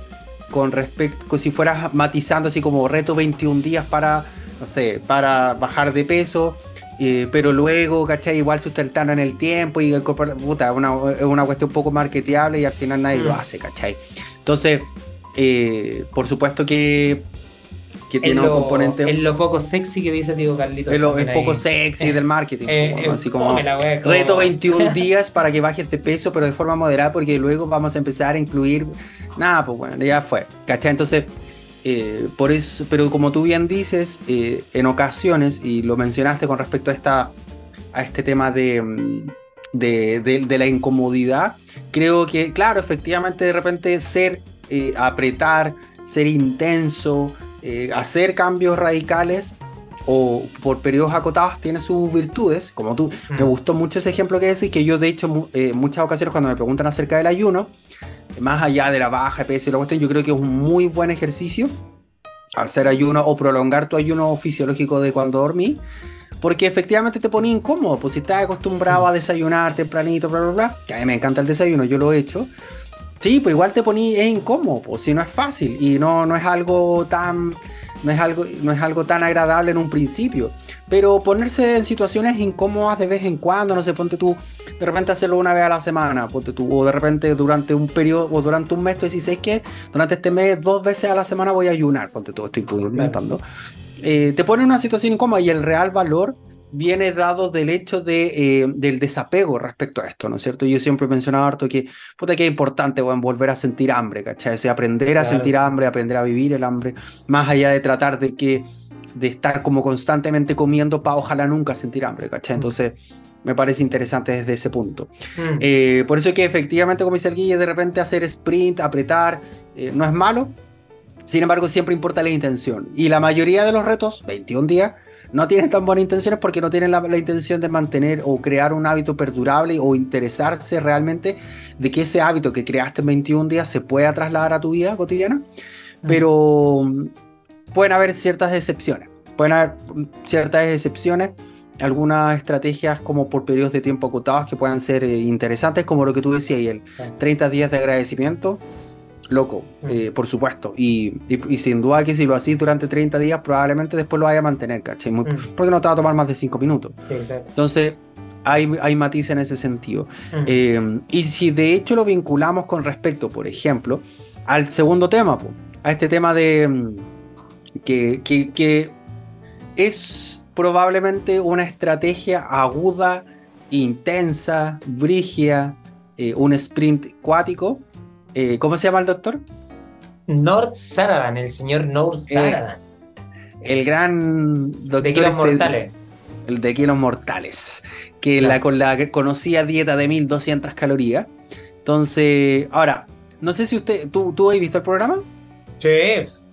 con respecto, si fueras matizando así como reto 21 días para, no sé, para bajar de peso, eh, pero luego, ¿cachai? Igual sustentando en el tiempo y puta, es una, una cuestión un poco marketeable y al final nadie lo mm. hace, ¿cachai? Entonces, eh, por supuesto que que tiene un componente. Es lo poco sexy que dice Diego Carlito. Es, lo, poco sexy del marketing. Eh, así como, reto 21 días para que bajes de peso, pero de forma moderada, porque luego vamos a empezar a incluir. Nada, pues bueno, ya fue. ¿Cachai? Entonces, eh, por eso, pero como tú bien dices, eh, en ocasiones, y lo mencionaste con respecto a, esta, a este tema de, mm, de, de la incomodidad, creo que, claro, efectivamente, de repente ser, apretar, ser intenso, eh, hacer cambios radicales o por periodos acotados tiene sus virtudes, como tú, me gustó mucho ese ejemplo que decís, que yo de hecho eh, muchas ocasiones cuando me preguntan acerca del ayuno, más allá de la baja de peso y la cuestión, yo creo que es un muy buen ejercicio hacer ayuno o prolongar tu ayuno fisiológico de cuando dormí, porque efectivamente te pone incómodo, pues si estás acostumbrado a desayunar tempranito, bla, bla, bla, que a mí me encanta el desayuno, yo lo he hecho, Sí, pues igual te poní, es incómodo, pues si no es fácil y no, no es algo tan no es algo no es algo tan agradable en un principio, pero ponerse en situaciones incómodas de vez en cuando, no sé, ponte tú de repente hacerlo una vez a la semana, ponte tú o de repente durante un periodo o durante un mes tú decís, que durante este mes dos veces a la semana voy a ayunar, ponte tú, estoy comentando. Eh, te pone en una situación incómoda y el real valor viene dado del hecho de, eh, del desapego respecto a esto, ¿no es cierto? Yo siempre he mencionado harto que, puta, que es importante volver a sentir hambre, ¿cachai? O aprender a sentir hambre, aprender a vivir el hambre, más allá de tratar de que de estar como constantemente comiendo para ojalá nunca sentir hambre, ¿cachai? Mm. Entonces, me parece interesante desde ese punto. Mm. Eh, por eso que efectivamente, como dice el Guille, de repente hacer sprint, apretar, eh, no es malo, sin embargo, siempre importa la intención. Y la mayoría de los retos, 21 días, no tienen tan buenas intenciones porque no tienen la, intención de mantener o crear un hábito perdurable o interesarse realmente de que ese hábito que creaste en 21 días se pueda trasladar a tu vida cotidiana. Pero mm, pueden haber ciertas excepciones. Pueden haber ciertas excepciones algunas estrategias como por periodos de tiempo acotados que puedan ser eh, interesantes, como lo que tú decías, el 30 días de agradecimiento, loco, mm. eh, por supuesto. Y, sin duda que si lo haces durante 30 días, probablemente después lo vaya a mantener, ¿cachai? Mm. Porque no te va a tomar más de 5 minutos. Entonces, hay, hay matices en ese sentido. Mm. Eh, y si de hecho lo vinculamos con respecto, por ejemplo, al segundo tema, a este tema de que, que, es probablemente una estrategia aguda, intensa, brigia, eh, un sprint cuático eh, ¿Cómo se llama el doctor? Nord Saradan, el señor Nord eh, Saradan. el gran doctor. De kilos este, mortales. El de kilos mortales. Que la, con la conocía dieta de 1200 calorías. Entonces, ahora, no sé si usted. ¿Tú, tú has visto el programa? Sí.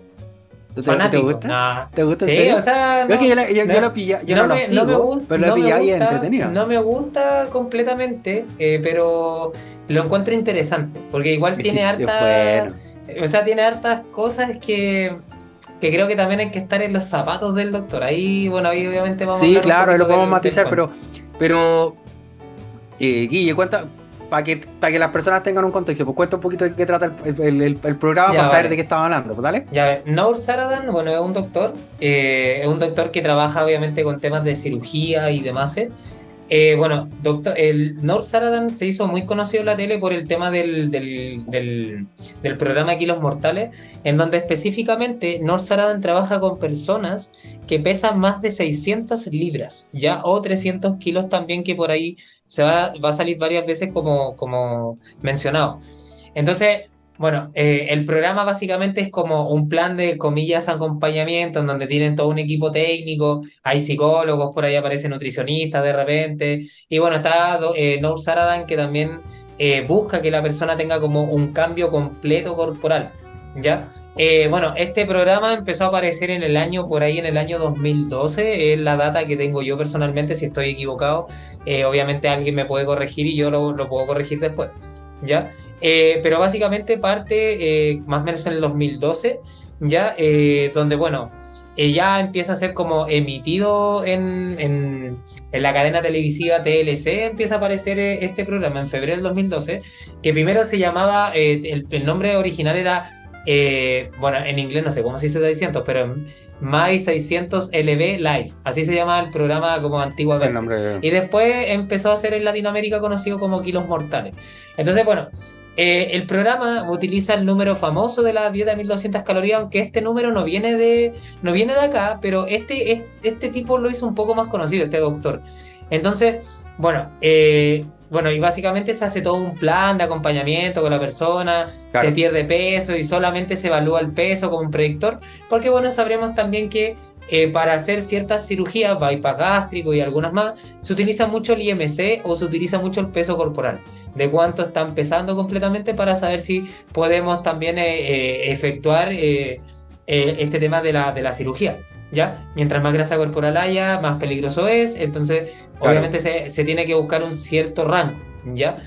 ¿Te gusta? ¿Te gusta? Sí, o sea. yo, lo pilla, yo no, lo sigo, me gusta, pero lo pilla ahí entretenido. No me gusta completamente, eh, pero lo encuentro interesante, porque igual tiene hartas. O sea, tiene hartas cosas que, que creo que también hay que estar en los zapatos del doctor. Ahí, bueno, ahí obviamente vamos sí, a Sí, claro, ahí lo podemos matizar, pero. Pero. Eh, Guille, cuenta, para que, para que las personas tengan un contexto, pues cuenta un poquito de qué trata el, el, programa para saber de qué estamos hablando, pues dale. Ya, ver, Nour Saradan, bueno, es un doctor, eh, es un doctor que trabaja obviamente con temas de cirugía y demás. ¿Eh? Bueno, doctor, el North Saradan se hizo muy conocido en la tele por el tema del, del, programa Aquí los Mortales, en donde específicamente North Saradan trabaja con personas que pesan más de 600 libras, ya o 300 kilos también, que por ahí se va, va a salir varias veces como, como mencionado. Entonces, bueno, eh, el programa básicamente es como un plan de comillas acompañamiento en donde tienen todo un equipo técnico, hay psicólogos, por ahí aparecen nutricionistas de repente, y bueno, está eh, Saradan que también eh, busca que la persona tenga como un cambio completo corporal, ¿ya? Eh, bueno, este programa empezó a aparecer en el año, por ahí en el año 2012, es la data que tengo yo personalmente, si estoy equivocado, obviamente alguien me puede corregir y yo lo, lo puedo corregir después, ¿ya? Eh, pero básicamente parte más o menos en el 2012, ¿ya? donde, bueno, ya empieza a ser como emitido en, en, en, la cadena televisiva TLC, empieza a aparecer este programa en febrero del 2012, que primero se llamaba, el, el nombre original era eh, bueno, en inglés no sé cómo se dice 600, pero My 600 LB Live, así se llama el programa como antiguamente. Y después empezó a ser en Latinoamérica conocido como Kilos Mortales. Entonces, bueno, eh, el programa utiliza el número famoso de la dieta de 1200 calorías, aunque este número no viene de, no viene de acá, pero este, este, tipo lo hizo un poco más conocido, este doctor. Entonces, bueno, eh, bueno, y básicamente se hace todo un plan de acompañamiento con la persona, se pierde peso y solamente se evalúa el peso como un predictor, porque bueno, sabremos también que eh, para hacer ciertas cirugías, bypass gástrico y algunas más, se utiliza mucho el IMC o se utiliza mucho el peso corporal, de cuánto están pesando completamente para saber si podemos también eh, eh, efectuar este tema de la, de la cirugía. ¿ya? Mientras más grasa corporal haya, más peligroso es, entonces obviamente se, tiene que buscar un cierto rango, ¿ya?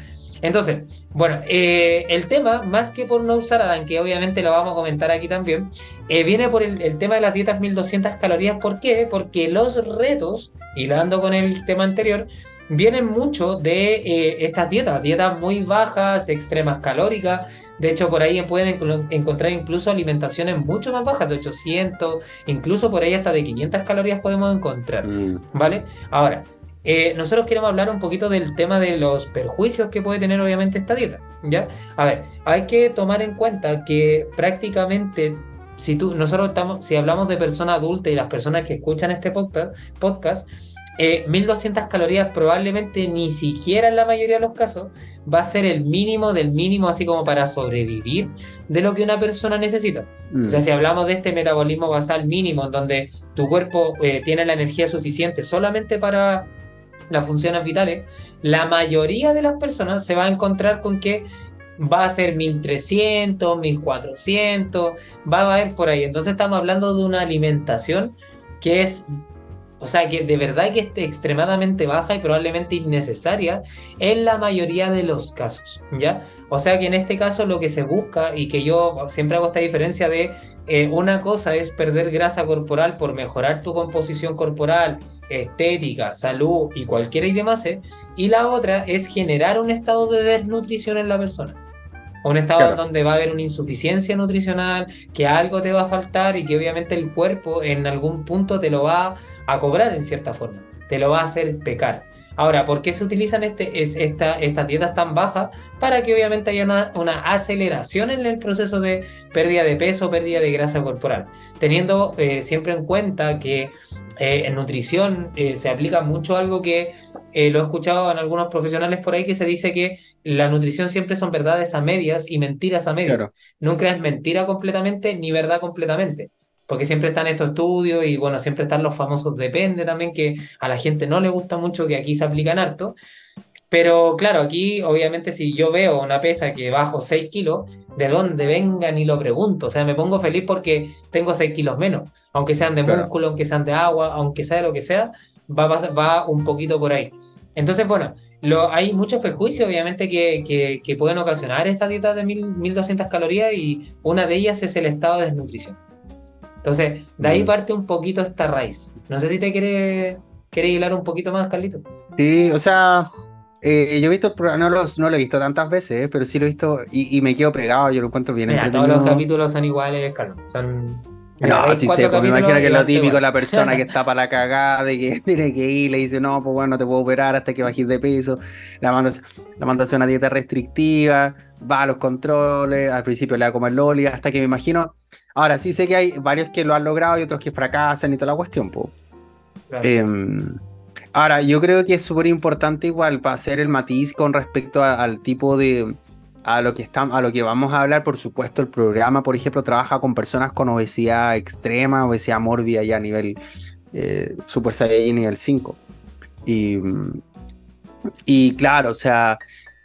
Entonces, bueno, eh, el tema, más que por no usar Adán, que obviamente lo vamos a comentar aquí también, eh, viene por el, tema de las dietas 1200 calorías. ¿Por qué? Porque los retos, hilando con el tema anterior, vienen mucho de eh, estas dietas, dietas muy bajas, extremas calóricas, de hecho, por ahí pueden encontrar incluso alimentaciones mucho más bajas, de 800, incluso por ahí hasta de 500 calorías podemos encontrar, mm. ¿vale? Ahora, eh, nosotros queremos hablar un poquito del tema de los perjuicios que puede tener obviamente esta dieta, ¿ya? A ver, hay que tomar en cuenta que prácticamente si tú, nosotros estamos, si hablamos de personas adultas y las personas que escuchan este podcast, podcast 1200 eh, calorías probablemente ni siquiera en la mayoría de los casos va a ser el mínimo del mínimo, así como para sobrevivir de lo que una persona necesita. O sea, mm. si hablamos de este metabolismo basal mínimo, en donde tu cuerpo eh, tiene la energía suficiente solamente para las funciones vitales, la mayoría de las personas se va a encontrar con que va a ser 1300, 1400, va a haber por ahí. Entonces estamos hablando de una alimentación que es o sea, que de verdad que esté extremadamente baja y probablemente innecesaria en la mayoría de los casos, ¿ya? O sea que en este caso lo que se busca, y que yo siempre hago esta diferencia de eh, una cosa es perder grasa corporal por mejorar tu composición corporal, estética, salud y cualquiera y demás, ¿eh? y la otra es generar un estado de desnutrición en la persona. Un estado donde va a haber una insuficiencia nutricional, que algo te va a faltar y que obviamente el cuerpo en algún punto te lo va a cobrar en cierta forma, te lo va a hacer pecar. Ahora, ¿por qué se utilizan este, es, esta, estas dietas tan bajas? Para que obviamente haya una, aceleración en el proceso de pérdida de peso, pérdida de grasa corporal. Teniendo eh, siempre en cuenta que eh, en nutrición eh, se aplica mucho algo que lo he escuchado en algunos profesionales por ahí que se dice que la nutrición siempre son verdades a medias y mentiras a medias. Nunca es mentira completamente ni verdad completamente porque siempre están estos estudios y bueno, siempre están los famosos depende también, que a la gente no le gusta mucho, que aquí se aplican harto. Pero claro, aquí obviamente si yo veo una pesa que bajo 6 kilos, de dónde venga ni lo pregunto. O sea, me pongo feliz porque tengo 6 kilos menos. Aunque sean de músculo, aunque sean de agua, aunque sea de lo que sea, va, va, un poquito por ahí. Entonces, bueno, lo, hay muchos perjuicios obviamente que, que, que pueden ocasionar esta dieta de 1200 calorías y una de ellas es el estado de desnutrición. Entonces, de ahí parte un poquito esta raíz. No sé si te quiere, quiere hilar un poquito más, Carlito. Sí, o sea, eh, yo he visto, no, los, no lo he visto tantas veces, pero sí lo he visto y, me quedo pegado, yo lo encuentro bien Mira, todos los capítulos son iguales, Carlos. Son... No, sí sé, pues me imagino que es lo típico, la persona que está para la cagada, de que tiene que ir, le dice, no, pues bueno, te puedo operar hasta que bajes de peso, la mandas, la mandas a una dieta restrictiva, va a los controles, al principio le da como el loli, hasta que me imagino, ahora sí sé que hay varios que lo han logrado y otros que fracasan y toda la cuestión, pues. ahora, yo creo que es súper importante igual para hacer el matiz con respecto al tipo de, a lo que estamos, a lo que vamos a hablar, por supuesto, el programa, por ejemplo, trabaja con personas con obesidad extrema, obesidad mórbida ya a nivel eh, Super Saiyan nivel 5. Y, y claro, o sea,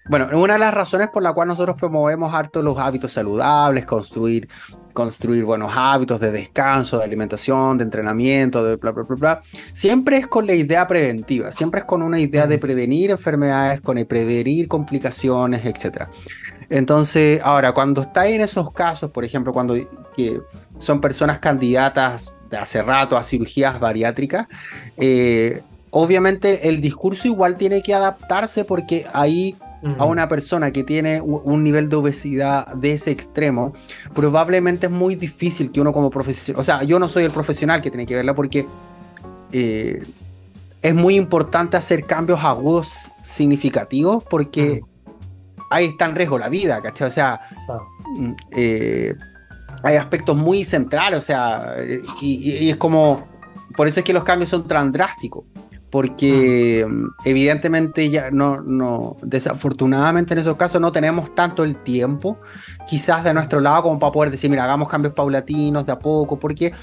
bueno, una de las razones por la cual nosotros promovemos harto los hábitos saludables, construir construir buenos hábitos de descanso, de alimentación, de entrenamiento, de bla, bla, bla, bla. Siempre es con la idea preventiva, siempre es con una idea de prevenir enfermedades, con el prevenir complicaciones, etc. Entonces, ahora, cuando está en esos casos, por ejemplo, cuando que son personas candidatas de hace rato a cirugías bariátricas, eh, obviamente el discurso igual tiene que adaptarse porque ahí a una persona que tiene un nivel de obesidad de ese extremo, probablemente es muy difícil que uno como profesional, o sea, yo no soy el profesional que tiene que verla porque eh, es muy importante hacer cambios agudos significativos porque ahí está en riesgo la vida, ¿cachai? O sea, mm, eh, hay aspectos muy centrales, o sea, y, es como, por eso es que los cambios son tan drásticos porque mm, evidentemente ya no, no, desafortunadamente en esos casos no tenemos tanto el tiempo quizás de nuestro lado como para poder decir, mira, hagamos cambios paulatinos de a poco, porque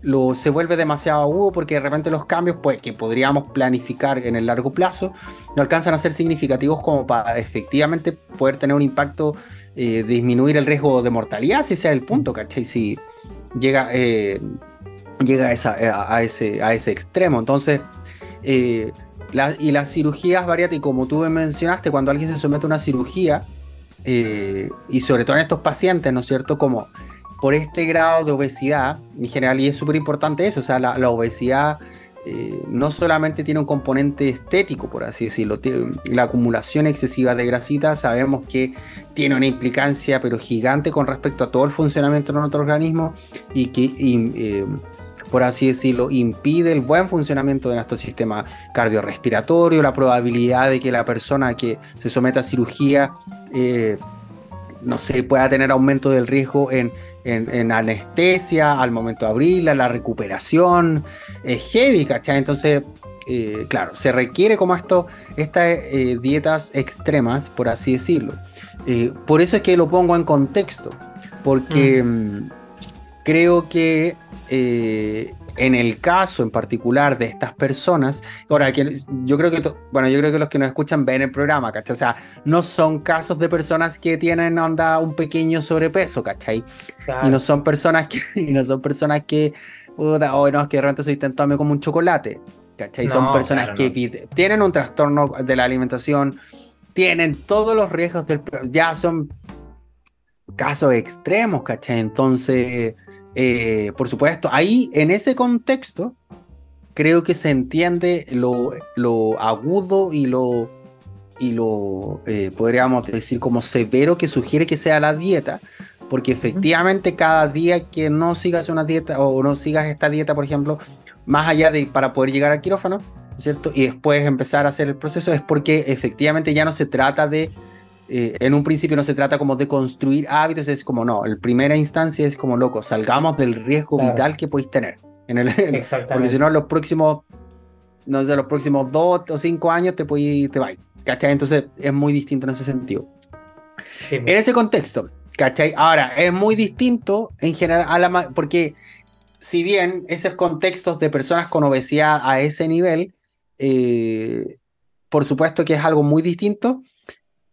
lo, se vuelve demasiado agudo, porque de repente los cambios pues, que podríamos planificar en el largo plazo no alcanzan a ser significativos como para efectivamente poder tener un impacto, eh, disminuir el riesgo de mortalidad, si sea el punto, ¿cachai? Si llega, eh, llega a, esa, a, ese, a ese extremo. Entonces, eh, y las cirugías varias, y como tú mencionaste, cuando alguien se somete a una cirugía, eh, y sobre todo en estos pacientes, ¿no es cierto? Como por este grado de obesidad, en general, y es súper importante eso, o sea, la, obesidad eh, no solamente tiene un componente estético, por así decirlo, la acumulación excesiva de grasita sabemos que tiene una implicancia, pero gigante con respecto a todo el funcionamiento de nuestro organismo y que por así decirlo, impide el buen funcionamiento de nuestro sistema cardiorrespiratorio, la probabilidad de que la persona que se someta a cirugía, eh, no sé, pueda tener aumento del riesgo en, anestesia al momento de abrirla, la recuperación, es heavy, ¿cachai? Entonces, eh, claro, se requiere como esto, estas eh, dietas extremas, por así decirlo. por eso es que lo pongo en contexto, porque mm. Mm, creo que eh, en el caso en particular de estas personas, ahora yo creo que bueno, yo creo que los que nos escuchan ven el programa, ¿cachai? O sea, no son casos de personas que tienen onda un pequeño sobrepeso, ¿cachai? Y no son personas que, y no son personas que, puta, oh, no, es que de repente soy tentado como un chocolate, ¿cachai? son personas que tienen un trastorno de la alimentación, tienen todos los riesgos del, ya son casos extremos, ¿cachai? Entonces eh, por supuesto, ahí en ese contexto creo que se entiende lo, lo agudo y lo, y lo eh, podríamos decir como severo que sugiere que sea la dieta, porque efectivamente cada día que no sigas una dieta o no sigas esta dieta, por ejemplo, más allá de para poder llegar al quirófano, ¿cierto? Y después empezar a hacer el proceso, es porque efectivamente ya no se trata de eh, en un principio no se trata como de construir hábitos, es como no, en primera instancia es como loco, salgamos del riesgo vital que podéis tener. En el, porque si no, los próximos, no sé, los próximos dos o cinco años te, podéis, te vais, ¿cachai? Entonces es muy distinto en ese sentido. En ese contexto, ¿cachai? Ahora, es muy distinto en general a la. Porque si bien esos contextos de personas con obesidad a ese nivel, eh, por supuesto que es algo muy distinto.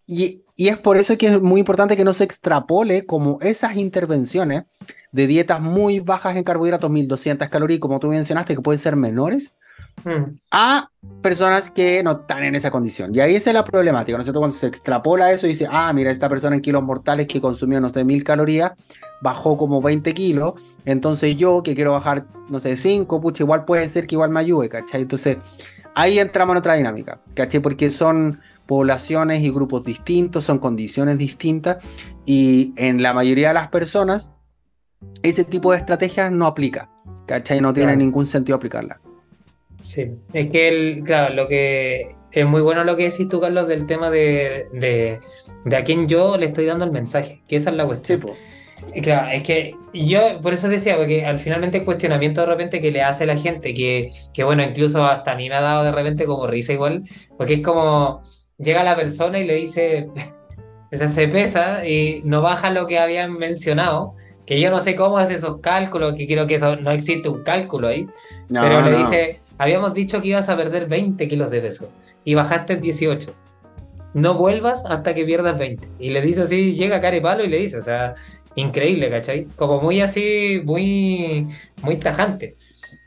Y y es por eso que es muy importante que no se extrapole como esas intervenciones de dietas muy bajas en carbohidratos, 1200 calorías, como tú mencionaste, que pueden ser menores, mm. a personas que no están en esa condición. Y ahí esa es la problemática, ¿no es cierto? Cuando se extrapola eso y dice, ah, mira, esta persona en kilos mortales que consumió, no sé, 1000 calorías, bajó como 20 kilos, entonces yo que quiero bajar, no sé, 5, pucha, igual puede ser que igual me ayude, ¿cachai? Entonces, ahí entramos en otra dinámica, ¿cachai? Porque son poblaciones y grupos distintos, son condiciones distintas y en la mayoría de las personas ese tipo de estrategias no aplica, ¿cachai? No tiene ningún sentido aplicarla. Sí, es que, el, claro, lo que es muy bueno lo que decís tú, Carlos, del tema de, de, a quién yo le estoy dando el mensaje, que esa es la cuestión. Claro, es que yo por eso decía, porque al finalmente el cuestionamiento de repente que le hace la gente, que, que bueno, incluso hasta a mí me ha dado de repente como risa igual, porque es como, llega la persona y le dice, esa se pesa y no baja lo que habían mencionado, que yo no sé cómo hace esos cálculos, que creo que eso no existe un cálculo ahí, pero le dice, habíamos dicho que ibas a perder 20 kilos de peso y bajaste 18. No vuelvas hasta que pierdas 20. Y le dice así, llega Palo y le dice, o sea, increíble, ¿cachai? Como muy así, muy, muy tajante.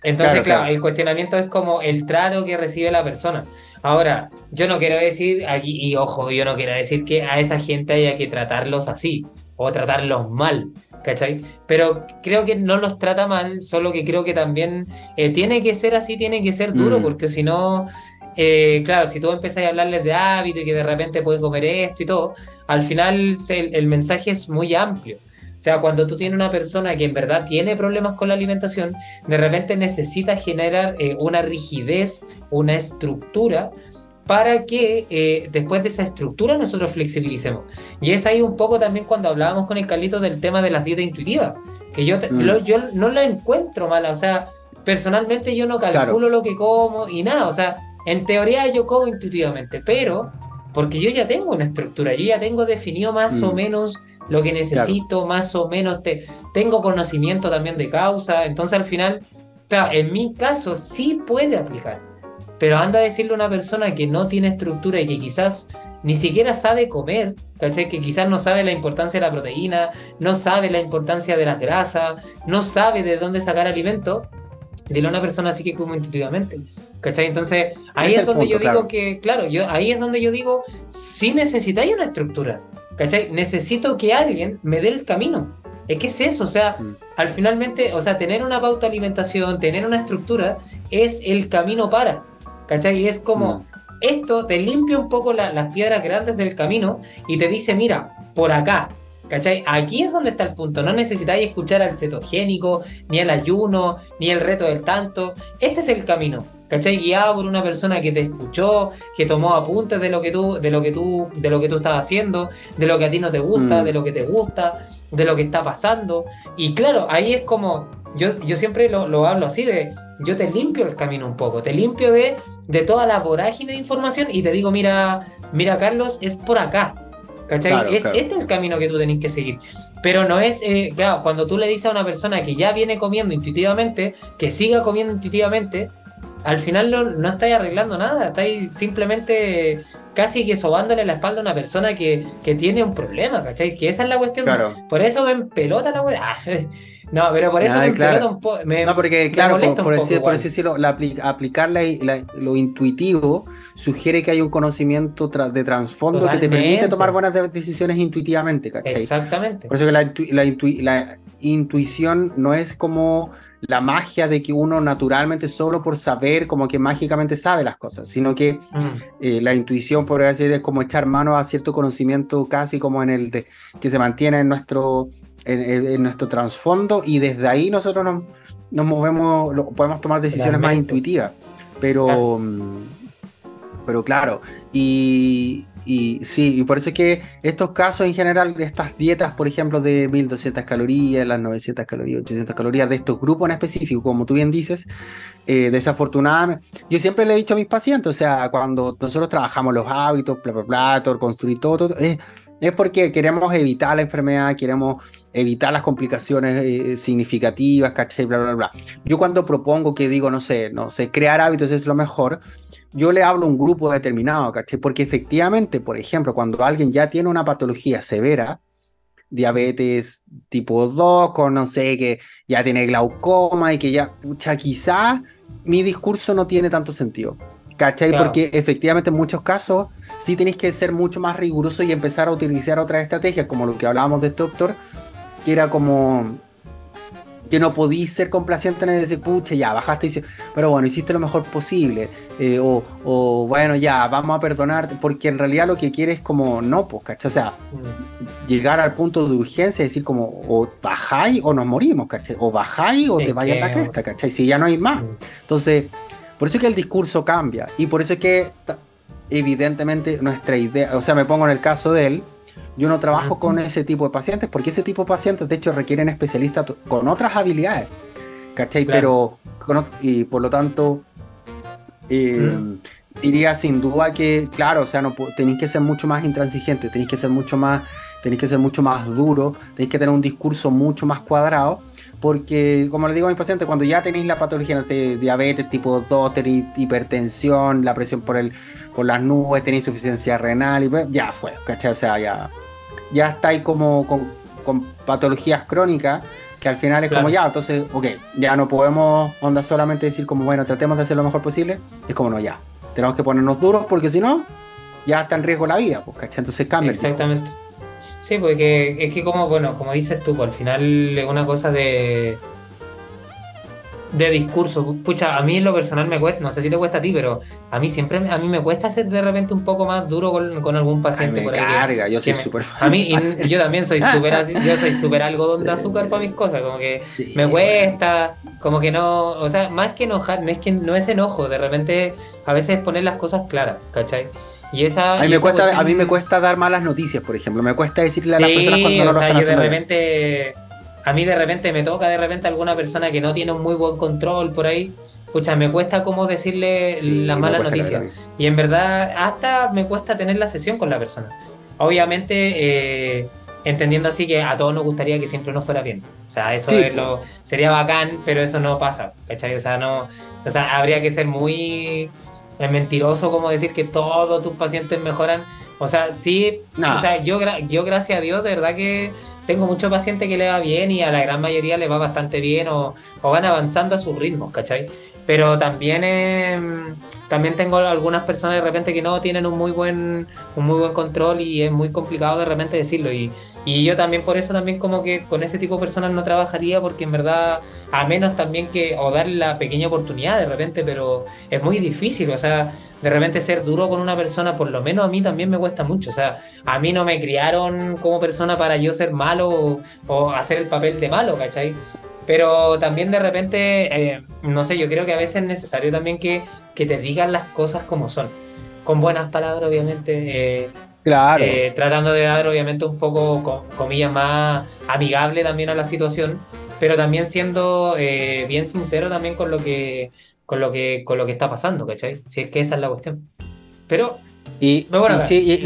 Entonces, claro, el cuestionamiento es como el trato que recibe la persona. Ahora, yo no quiero decir aquí, y ojo, yo no quiero decir que a esa gente haya que tratarlos así o tratarlos mal, ¿cachai? Pero creo que no los trata mal, solo que creo que también eh, tiene que ser así, tiene que ser duro, mm. porque si no, eh, claro, si tú empiezas a hablarles de hábito y que de repente puede comer esto y todo, al final el mensaje es muy amplio. O sea, cuando tú tienes una persona que en verdad tiene problemas con la alimentación, de repente necesita generar eh, una rigidez, una estructura para que eh, después de esa estructura nosotros flexibilicemos. Y es ahí un poco también cuando hablábamos con el Carlito del tema de las dietas intuitivas, que yo, mm. yo no la encuentro mala, o sea, personalmente yo no calculo lo que como y nada, o sea, en teoría yo como intuitivamente, pero porque yo ya tengo una estructura, yo ya tengo definido más o mm. menos lo que necesito, más o menos te, tengo conocimiento también de causa, entonces al final, claro, en mi caso sí puede aplicar, pero anda a decirle a una persona que no tiene estructura y que quizás ni siquiera sabe comer, ¿cachai? Que quizás no sabe la importancia de la proteína, no sabe la importancia de las grasas, no sabe de dónde sacar alimento, dile a una persona así que come intuitivamente. ¿Cachai? Entonces, ahí es, donde yo digo que, claro, yo, ahí es donde yo digo, sí necesitáis una estructura. ¿Cachai? Necesito que alguien me dé el camino. Es que es eso, o sea, mm. al finalmente, o sea, tener una pauta de alimentación, tener una estructura, es el camino para. ¿Cachai? Es como, mm. esto te limpia un poco las piedras grandes del camino y te dice, mira, por acá, ¿Cachai? Aquí es donde está el punto. No necesitáis escuchar al cetogénico, ni al ayuno, ni el reto del tanto. Este es el camino. ¿Cachai? Guiado por una persona que te escuchó, que tomó apuntes de lo que tú, de lo que tú, de lo que tú estás haciendo, de lo que a ti no te gusta, mm. de lo que te gusta, de lo que está pasando. Y claro, ahí es como, yo, yo siempre lo, lo hablo así de, yo te limpio el camino un poco, te limpio de, de toda la vorágine de información y te digo, mira, mira Carlos, es por acá. ¿Cachai? es, Este es el camino que tú tenés que seguir. Pero no es, eh, claro, cuando tú le dices a una persona que ya viene comiendo intuitivamente, que siga comiendo intuitivamente, al final no, no estáis arreglando nada, estáis simplemente casi que sobándole la espalda a una persona que, que tiene un problema, ¿cachai? Que esa es la cuestión. Por eso ven pelota la weá. No, pero por eso me pelota un poco. No, porque, claro, por, decir, por, decirlo, la, aplicar lo intuitivo sugiere que hay un conocimiento de trasfondo que te permite tomar buenas decisiones intuitivamente, ¿cachai? Exactamente. Por eso que la, la intuición no es como la magia de que uno naturalmente solo por saber como que mágicamente sabe las cosas, sino que mm. eh, la intuición podría decir es como echar mano a cierto conocimiento casi como en el de, que se mantiene en nuestro en, nuestro trasfondo y desde ahí nosotros nos, nos movemos, podemos tomar decisiones más intuitivas, pero mm, pero claro, y, y sí, y por eso es que estos casos en general, estas dietas, por ejemplo, de 1200 calorías, las 900 calorías, 800 calorías, de estos grupos en específico, como tú bien dices, eh, desafortunadamente, yo siempre le he dicho a mis pacientes, o sea, cuando nosotros trabajamos los hábitos, bla, bla, bla, construir todo, todo es, es porque queremos evitar la enfermedad, queremos evitar las complicaciones eh, significativas, ¿cachai? Bla, bla, bla. Yo cuando propongo que digo, no sé, no sé, crear hábitos es lo mejor, yo le hablo a un grupo determinado, ¿cachai? Porque efectivamente, por ejemplo, cuando alguien ya tiene una patología severa, diabetes tipo 2, con no sé, que ya tiene glaucoma y que ya, pucha, quizá mi discurso no tiene tanto sentido, ¿cachai? Porque efectivamente en muchos casos sí tenéis que ser mucho más riguroso y empezar a utilizar otras estrategias, como lo que hablábamos de este doctor, que era como que no podís ser complaciente en decir, pucha, ya, bajaste y pero bueno, hiciste lo mejor posible, eh, o, bueno, ya, vamos a perdonarte, porque en realidad lo que quieres es como, no, pues, ¿cachai? O sea, mm. llegar al punto de urgencia, decir como, o bajáis o nos morimos, ¿cachai? O bajáis o te vayas a la cresta, ¿cachai? Si ya no hay más. Mm. Entonces, por eso es que el discurso cambia, y por eso es que, evidentemente, nuestra idea, o sea, me pongo en el caso de él, yo no trabajo con ese tipo de pacientes porque ese tipo de pacientes de hecho requieren especialistas con otras habilidades, ¿cachai? Pero, y por lo tanto, eh, diría sin duda que, claro, o sea, no, tenéis que ser mucho más intransigentes, tenéis que ser mucho más, tenéis que ser mucho más duro, tenéis que tener un discurso mucho más cuadrado porque como le digo a mis pacientes, cuando ya tenéis la patología, no sé, diabetes tipo 2, tenéis hipertensión, la presión por el por las nubes, tenéis insuficiencia renal y pues, ya fue, ¿cachai? O sea, ya, ya estáis como con patologías crónicas, que al final es como ya, entonces, ok, ya no podemos onda solamente decir como, bueno, tratemos de hacer lo mejor posible, es como no, ya, tenemos que ponernos duros porque si no, ya está en riesgo la vida, pues, ¿cachai? Entonces cambia. Exactamente. Sí, porque es que como, bueno, como dices tú, pues, al final es una cosa de de discurso. Pucha, a mí en lo personal me cuesta, no sé si te cuesta a ti, pero a mí siempre, a mí me cuesta ser de repente un poco más duro con, algún paciente me por Carga, yo soy súper A mí, yo también soy súper yo soy súper algodón de azúcar para mis cosas, como que me cuesta, como que no, o sea, más que enojar, no es que no es enojo, de repente a veces poner las cosas claras, ¿cachai? Y esa, a, mí me cuesta, a mí me cuesta dar malas noticias, por ejemplo. Me cuesta decirle a las personas cuando no o sea, yo de repente a mí de repente me toca de repente alguna persona que no tiene un muy buen control por ahí. Escucha, me cuesta como decirle la mala noticia. Y en verdad, hasta me cuesta tener la sesión con la persona. Obviamente, eh, entendiendo así que a todos nos gustaría que siempre nos fuera bien. O sea, eso es lo, sería bacán, pero eso no pasa. ¿Cachai? O sea, no, o sea, habría que ser muy mentiroso como decir que todos tus pacientes mejoran. O sea, sí, o sea, yo, yo gracias a Dios, de verdad que tengo muchos pacientes que le va bien y a la gran mayoría le va bastante bien o, van avanzando a sus ritmos, ¿cachai? Pero también, em, también tengo algunas personas de repente que no tienen un muy buen, un muy buen control y es muy complicado de repente decirlo. Y, y yo también por eso también como que con ese tipo de personas no trabajaría porque en verdad, a menos también que, o darle la pequeña oportunidad de repente, pero es muy difícil, o sea, de repente ser duro con una persona, por lo menos a mí también me cuesta mucho. O sea, a mí no me criaron como persona para yo ser malo o, hacer el papel de malo, ¿cachai? Pero también de repente, eh, no sé, yo creo que a veces es necesario también que, que te digan las cosas como son. Con buenas palabras, obviamente. Eh, claro. Eh, tratando de dar, obviamente, un foco, comillas, más amigable también a la situación. Pero también siendo bien sincero también con lo que con lo que, con lo que está pasando, ¿cachai? Si es que esa es la cuestión. Pero. Y, y,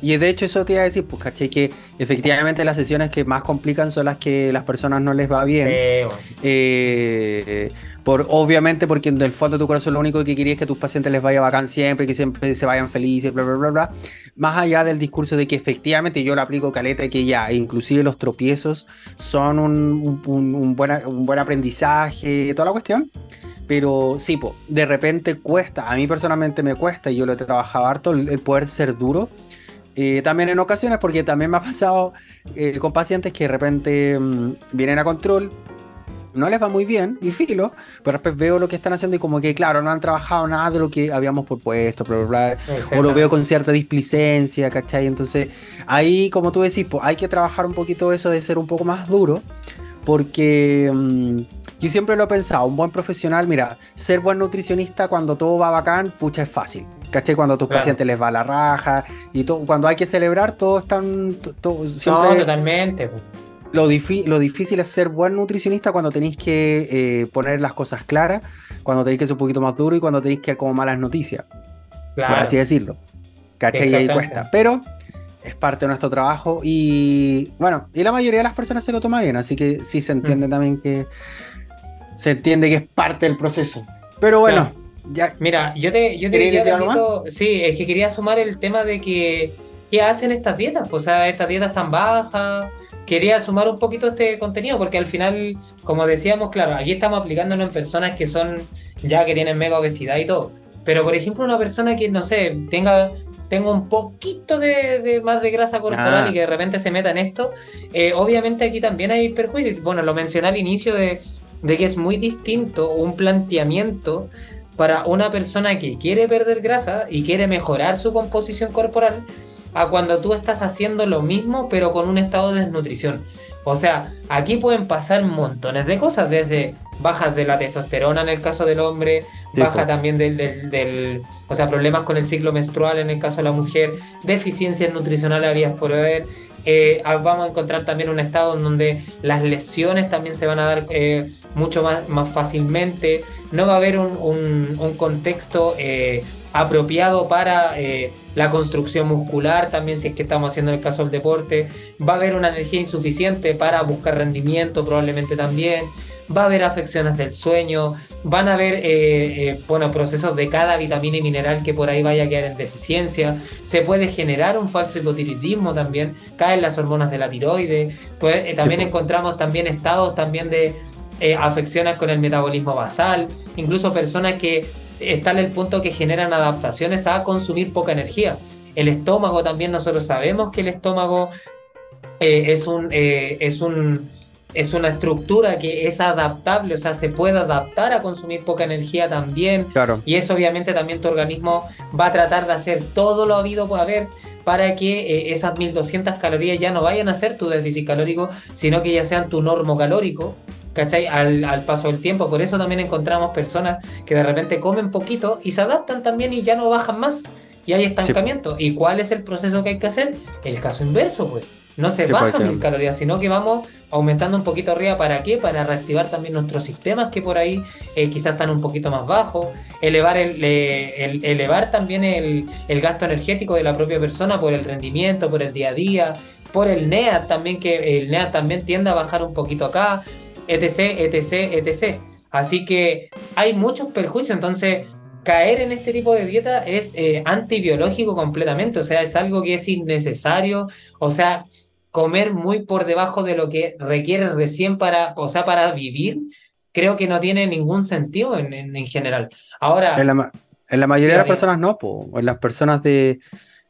de hecho eso te iba a decir, pues, ¿cachai? Que efectivamente las sesiones que más complican son las que las personas no les va bien. Eh, por, obviamente porque en el fondo de tu corazón lo único que querías es que tus pacientes les vaya bacán siempre, que siempre se vayan felices, bla, bla, bla, bla. Más allá del discurso de que efectivamente yo lo aplico caleta y que ya, inclusive los tropiezos son un, un, un, un buen aprendizaje, toda la cuestión. Pero sí, de repente cuesta, a mí personalmente me cuesta y yo lo he trabajado harto, el, poder ser duro. Eh, también en ocasiones, porque también me ha pasado eh, con pacientes que de repente mm, vienen a control, no les va muy bien, y filo, pero después veo lo que están haciendo y como que, claro, no han trabajado nada de lo que habíamos propuesto, bla, bla, o lo veo con cierta displicencia, ¿cachai? Entonces, ahí, como tú decís, pues hay que trabajar un poquito eso de ser un poco más duro, porque... Mm, yo siempre lo he pensado, un buen profesional, mira, ser buen nutricionista cuando todo va bacán, pucha, es fácil. ¿Cachai? Cuando a tus pacientes les va la raja y todo, cuando hay que celebrar, todo están. Todo, siempre, no, totalmente. Lo, lo, difícil es ser buen nutricionista cuando tenéis que eh, poner las cosas claras, cuando tenéis que ser un poquito más duro y cuando tenéis que dar como malas noticias. Claro. Por así decirlo. ¿Cachai? Y ahí cuesta. Pero es parte de nuestro trabajo y bueno, y la mayoría de las personas se lo toma bien, así que sí se entiende mm. también que se entiende que es parte del proceso. Pero bueno, ya. Mira, yo te, yo te diría, sí, es que quería sumar el tema de que qué hacen estas dietas, pues, o sea, estas dietas tan bajas. Quería sumar un poquito este contenido porque al final, como decíamos, claro, aquí estamos aplicándolo en personas que son ya que tienen mega obesidad y todo. Pero por ejemplo, una persona que, no sé, tenga tenga un poquito de, más de grasa corporal y ah. que de repente se meta en esto, eh, obviamente aquí también hay perjuicios. Bueno, lo mencioné al inicio de de que es muy distinto un planteamiento para una persona que quiere perder grasa y quiere mejorar su composición corporal a cuando tú estás haciendo lo mismo pero con un estado de desnutrición. O sea, aquí pueden pasar montones de cosas, desde bajas de la testosterona en el caso del hombre, baja también del, del, o sea, problemas con el ciclo menstrual en el caso de la mujer, deficiencias nutricionales habías por ver, eh, ah, vamos a encontrar también un estado en donde las lesiones también se van a dar eh, mucho más, fácilmente, no va a haber un, contexto eh, apropiado para la construcción muscular, también si es que estamos haciendo el caso del deporte, va a haber una energía insuficiente para buscar rendimiento probablemente también, va a haber afecciones del sueño, van a haber eh, eh, bueno, procesos de cada vitamina y mineral que por ahí vaya a quedar en deficiencia, se puede generar un falso hipotiroidismo también, caen las hormonas de la tiroides, pues, también encontramos también estados también de afecciones con el metabolismo basal, incluso personas que está en el punto que generan adaptaciones a consumir poca energía. El estómago también, nosotros sabemos que el estómago eh, es, un, eh, es, un, es una estructura que es adaptable, o sea, se puede adaptar a consumir poca energía también. Claro. Y eso obviamente también tu organismo va a tratar de hacer todo lo habido por haber para que eh, esas 1200 calorías ya no vayan a ser tu déficit calórico, sino que ya sean tu normo calórico ¿cachai? Al, paso del tiempo. Por eso también encontramos personas que de repente comen poquito y se adaptan también y ya no bajan más. Y hay estancamiento. ¿Y cuál es el proceso que hay que hacer? El caso inverso, pues. No se bajan mil calorías, sino que vamos aumentando un poquito arriba. ¿Para qué? Para reactivar también nuestros sistemas que por ahí eh, quizás están un poquito más bajos. Elevar, el, elevar también el, el, gasto energético de la propia persona por el rendimiento, por el día a día, por el NEA también, que el NEA también tiende a bajar un poquito acá etc., etc., etc. Así que hay muchos perjuicios, entonces caer en este tipo de dieta es eh, antibiológico completamente, o sea, es algo que es innecesario, o sea, comer muy por debajo de lo que requiere recién para, o sea, para vivir, creo que no tiene ningún sentido en, en, general. Ahora... En la, en la mayoría de las personas no, po. en las personas de...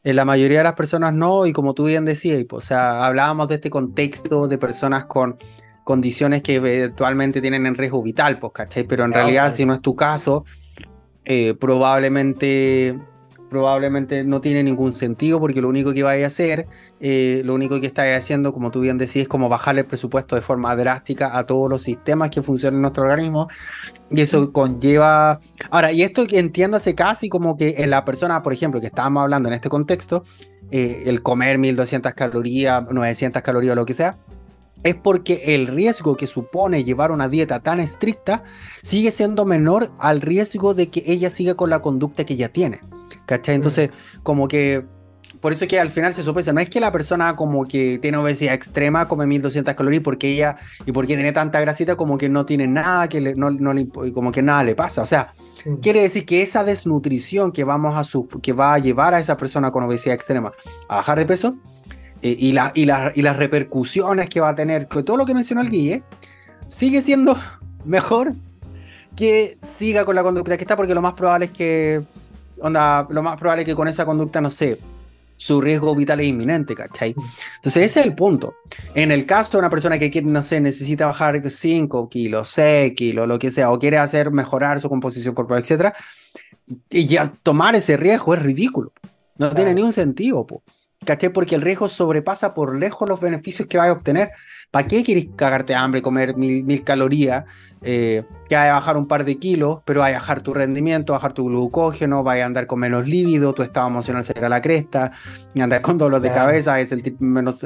En la mayoría de las personas no, y como tú bien decías, o sea, hablábamos de este contexto de personas con condiciones que eventualmente tienen en riesgo vital, pues, ¿cachai? Pero en realidad, si no es tu caso, eh, probablemente, probablemente no tiene ningún sentido porque lo único que vaya a hacer, eh, lo único que está haciendo, como tú bien decís, es como bajarle el presupuesto de forma drástica a todos los sistemas que funcionan en nuestro organismo y eso conlleva... Ahora, y esto que entiéndase casi como que en la persona, por ejemplo, que estábamos hablando en este contexto, eh, el comer 1200 calorías, 900 calorías o lo que sea, es porque el riesgo que supone llevar una dieta tan estricta sigue siendo menor al riesgo de que ella siga con la conducta que ya tiene. ¿Cachai? Entonces, como que por eso es que al final se sopesa, no es que la persona como que tiene obesidad extrema come 1200 calorías porque ella y porque tiene tanta grasita como que no tiene nada que le, no, no como que nada le pasa, o sea, quiere decir que esa desnutrición que vamos a que va a llevar a esa persona con obesidad extrema a bajar de peso eh, y, la, y, y, las repercusiones que va a tener, todo lo que mencionó el Guille, sigue siendo mejor que siga con la conducta que está, porque lo más probable es que, onda, lo más probable es que con esa conducta, no sé, su riesgo vital es inminente, ¿cachai? Entonces ese es el punto. En el caso de una persona que, no sé, necesita bajar 5 kilos, 6 kilos, lo que sea, o quiere hacer mejorar su composición corporal, etc., y ya tomar ese riesgo es ridículo. No tiene ni un sentido, po. ¿Caché? Porque el riesgo sobrepasa por lejos los beneficios que vas a obtener. ¿Para qué quieres cagarte hambre, comer mil, calorías, eh, que vaya a bajar un par de kilos, pero vaya a bajar tu rendimiento, bajar tu glucógeno, vaya a andar con menos líbido, tu estado emocional se a la cresta, y andar con dolor de cabeza, sentir menos,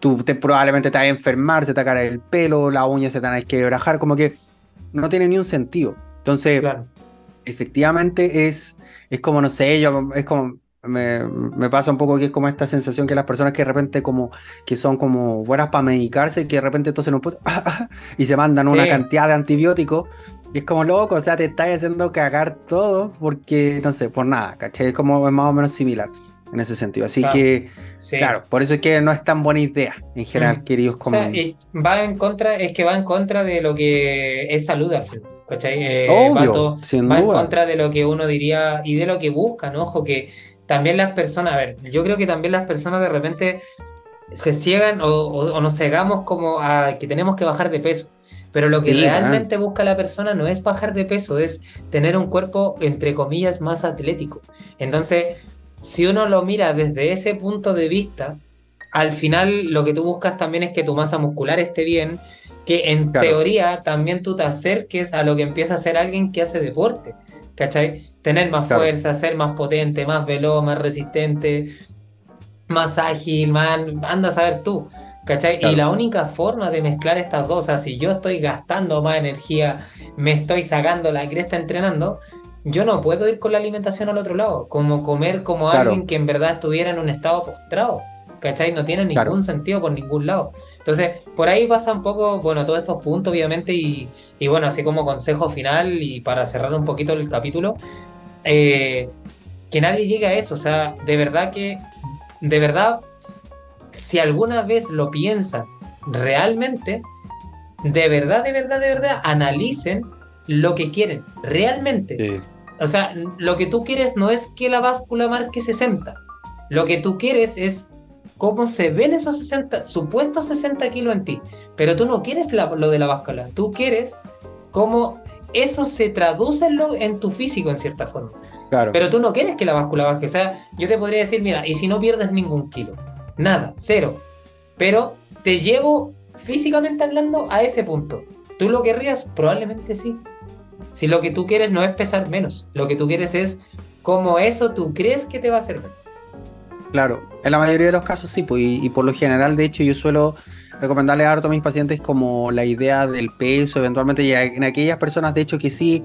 tú te, probablemente te vas a enfermar, se te va a caer el pelo, la uña se te van a quebrajar, como que no tiene ni un sentido. Entonces, efectivamente es, es como, no sé, yo, es como, me, pasa un poco que es como esta sensación que las personas que de repente como que son como buenas para medicarse que de repente entonces no pueden y se mandan una cantidad de antibióticos y es como loco, o sea, te estás haciendo cagar todo porque, no sé, por nada, ¿cachai? Es como más o menos similar en ese sentido. Así que, claro, por eso es que no es tan buena idea en general, mm. queridos como... O sea, va en contra, es que va en contra de lo que es salud ¿cachai? Eh, Obvio, va, va en contra de lo que uno diría y de lo que busca, ¿no? Ojo, que también las personas, a ver, yo creo que también las personas de repente se ciegan o, nos cegamos como a que tenemos que bajar de peso. Pero lo que realmente busca la persona no es bajar de peso, es tener un cuerpo, entre comillas, más atlético. Entonces, si uno lo mira desde ese punto de vista, al final lo que tú buscas también es que tu masa muscular esté bien, que en teoría también tú te acerques a lo que empieza a ser alguien que hace deporte. ¿Cachai? Tener más fuerza, ser más potente, más veloz, más resistente, más ágil, más... anda a saber tú, ¿cachai? Y la única forma de mezclar estas dos, o sea, si yo estoy gastando más energía, me estoy sacando la cresta entrenando, yo no puedo ir con la alimentación al otro lado, como comer como alguien que en verdad estuviera en un estado postrado. ¿Cachai? No tiene ningún sentido por ningún lado. Entonces, por ahí pasa un poco, bueno, todos estos puntos, obviamente, y, y bueno, así como consejo final y para cerrar un poquito el capítulo, eh, que nadie llegue a eso. O sea, de verdad que, de verdad, si alguna vez lo piensan realmente, de verdad, de verdad, de verdad, analicen lo que quieren, realmente. O sea, lo que tú quieres no es que la báscula marque 60. Lo que tú quieres es cómo se ven esos 60, supuestos 60 kilos en ti. Pero tú no quieres lo de la báscula. Tú quieres cómo eso se traduce en, en tu físico en cierta forma. Claro. Pero tú no quieres que la báscula baje. O sea, yo te podría decir, mira, y si no pierdes ningún kilo, nada, cero. Pero te llevo físicamente hablando a ese punto. ¿Tú lo querrías? Probablemente sí. Si lo que tú quieres no es pesar menos, lo que tú quieres es cómo eso tú crees que te va a servir. Claro, en la mayoría de los casos sí, pues, y, por lo general, de hecho, yo suelo recomendarle harto a mis pacientes como la idea del peso, eventualmente, y en aquellas personas, de hecho, que sí,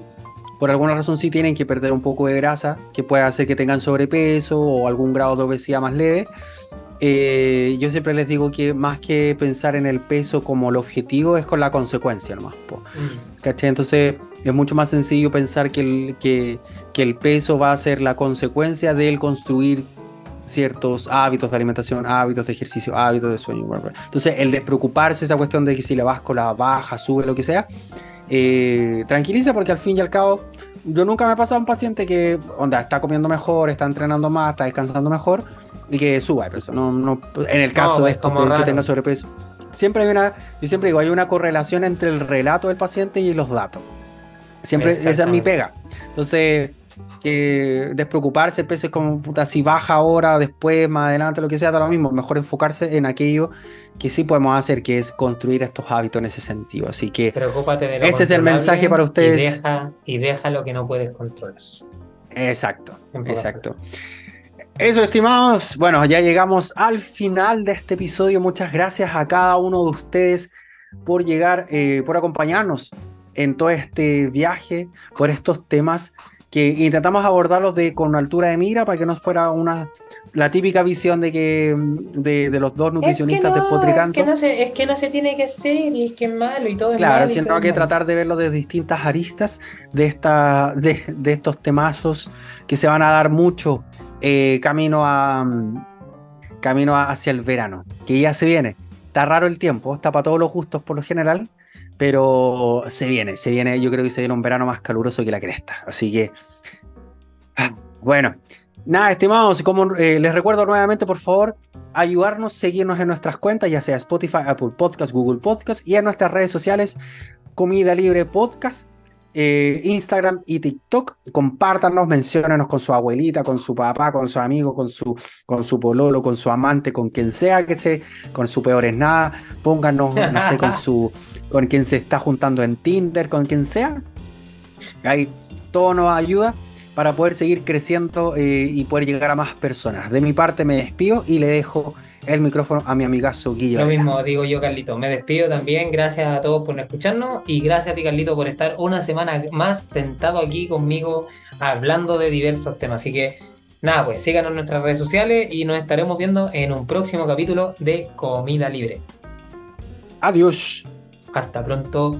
por alguna razón sí tienen que perder un poco de grasa, que puede hacer que tengan sobrepeso o algún grado de obesidad más leve, eh, yo siempre les digo que más que pensar en el peso como el objetivo es con la consecuencia nomás. Mm. Entonces es mucho más sencillo pensar que el, que, que el peso va a ser la consecuencia del construir ciertos hábitos de alimentación, hábitos de ejercicio, hábitos de sueño. Entonces, el despreocuparse, esa cuestión de que si la báscula baja, sube, lo que sea, eh, tranquiliza porque al fin y al cabo, yo nunca me he pasado a un paciente que onda, está comiendo mejor, está entrenando más, está descansando mejor y que suba de peso. No, no, en el caso de esto, que, tenga sobrepeso. Siempre hay una, yo siempre digo, hay una correlación entre el relato del paciente y los datos. Siempre esa es mi pega. Entonces, que despreocuparse, pese como puta, si baja ahora, después, más adelante, lo que sea, da lo mismo. Mejor enfocarse en aquello que sí podemos hacer, que es construir estos hábitos en ese sentido. Así que ese es el mensaje para ustedes. Y deja, y deja lo que no puedes controlar. Exacto, exacto. Eso, estimados. Bueno, ya llegamos al final de este episodio. Muchas gracias a cada uno de ustedes por llegar, eh, por acompañarnos en todo este viaje, por estos temas que intentamos abordarlos de, con altura de mira para que no fuera una la típica visión de que de, los dos nutricionistas despotricando. Es que, no se, es que no se tiene que ser y es que es malo y todo es claro, sino que tratar de verlo de distintas aristas de, esta, de, de estos temazos que se van a dar mucho eh, camino a camino hacia el verano, que ya se viene. Está raro el tiempo, está para todos los gustos por lo general, pero se viene, se viene, yo creo que se viene un verano más caluroso que la cresta. Así que, ah, bueno, nada, estimados, como eh, les recuerdo nuevamente, por favor, ayudarnos, seguirnos en nuestras cuentas, ya sea Spotify, Apple Podcast, Google Podcast y en nuestras redes sociales, Comida Libre Podcast. Eh, Instagram y TikTok. Compártanos, menciónenos con su abuelita, con su papá, con su amigo, con su, con su pololo, con su amante, con quien sea que se, con su peor es nada. Pónganos, no sé, con su, con quien se está juntando en Tinder, con quien sea. Ahí todo nos ayuda para poder seguir creciendo eh, y poder llegar a más personas. De mi parte me despido y le dejo el micrófono a mi amigazo Guillo. Lo mismo digo yo, Carlito. Me despido también. Gracias a todos por escucharnos y gracias a ti, Carlito, por estar una semana más sentado aquí conmigo hablando de diversos temas. Así que nada, pues síganos en nuestras redes sociales y nos estaremos viendo en un próximo capítulo de Comida Libre. Adiós. Hasta pronto.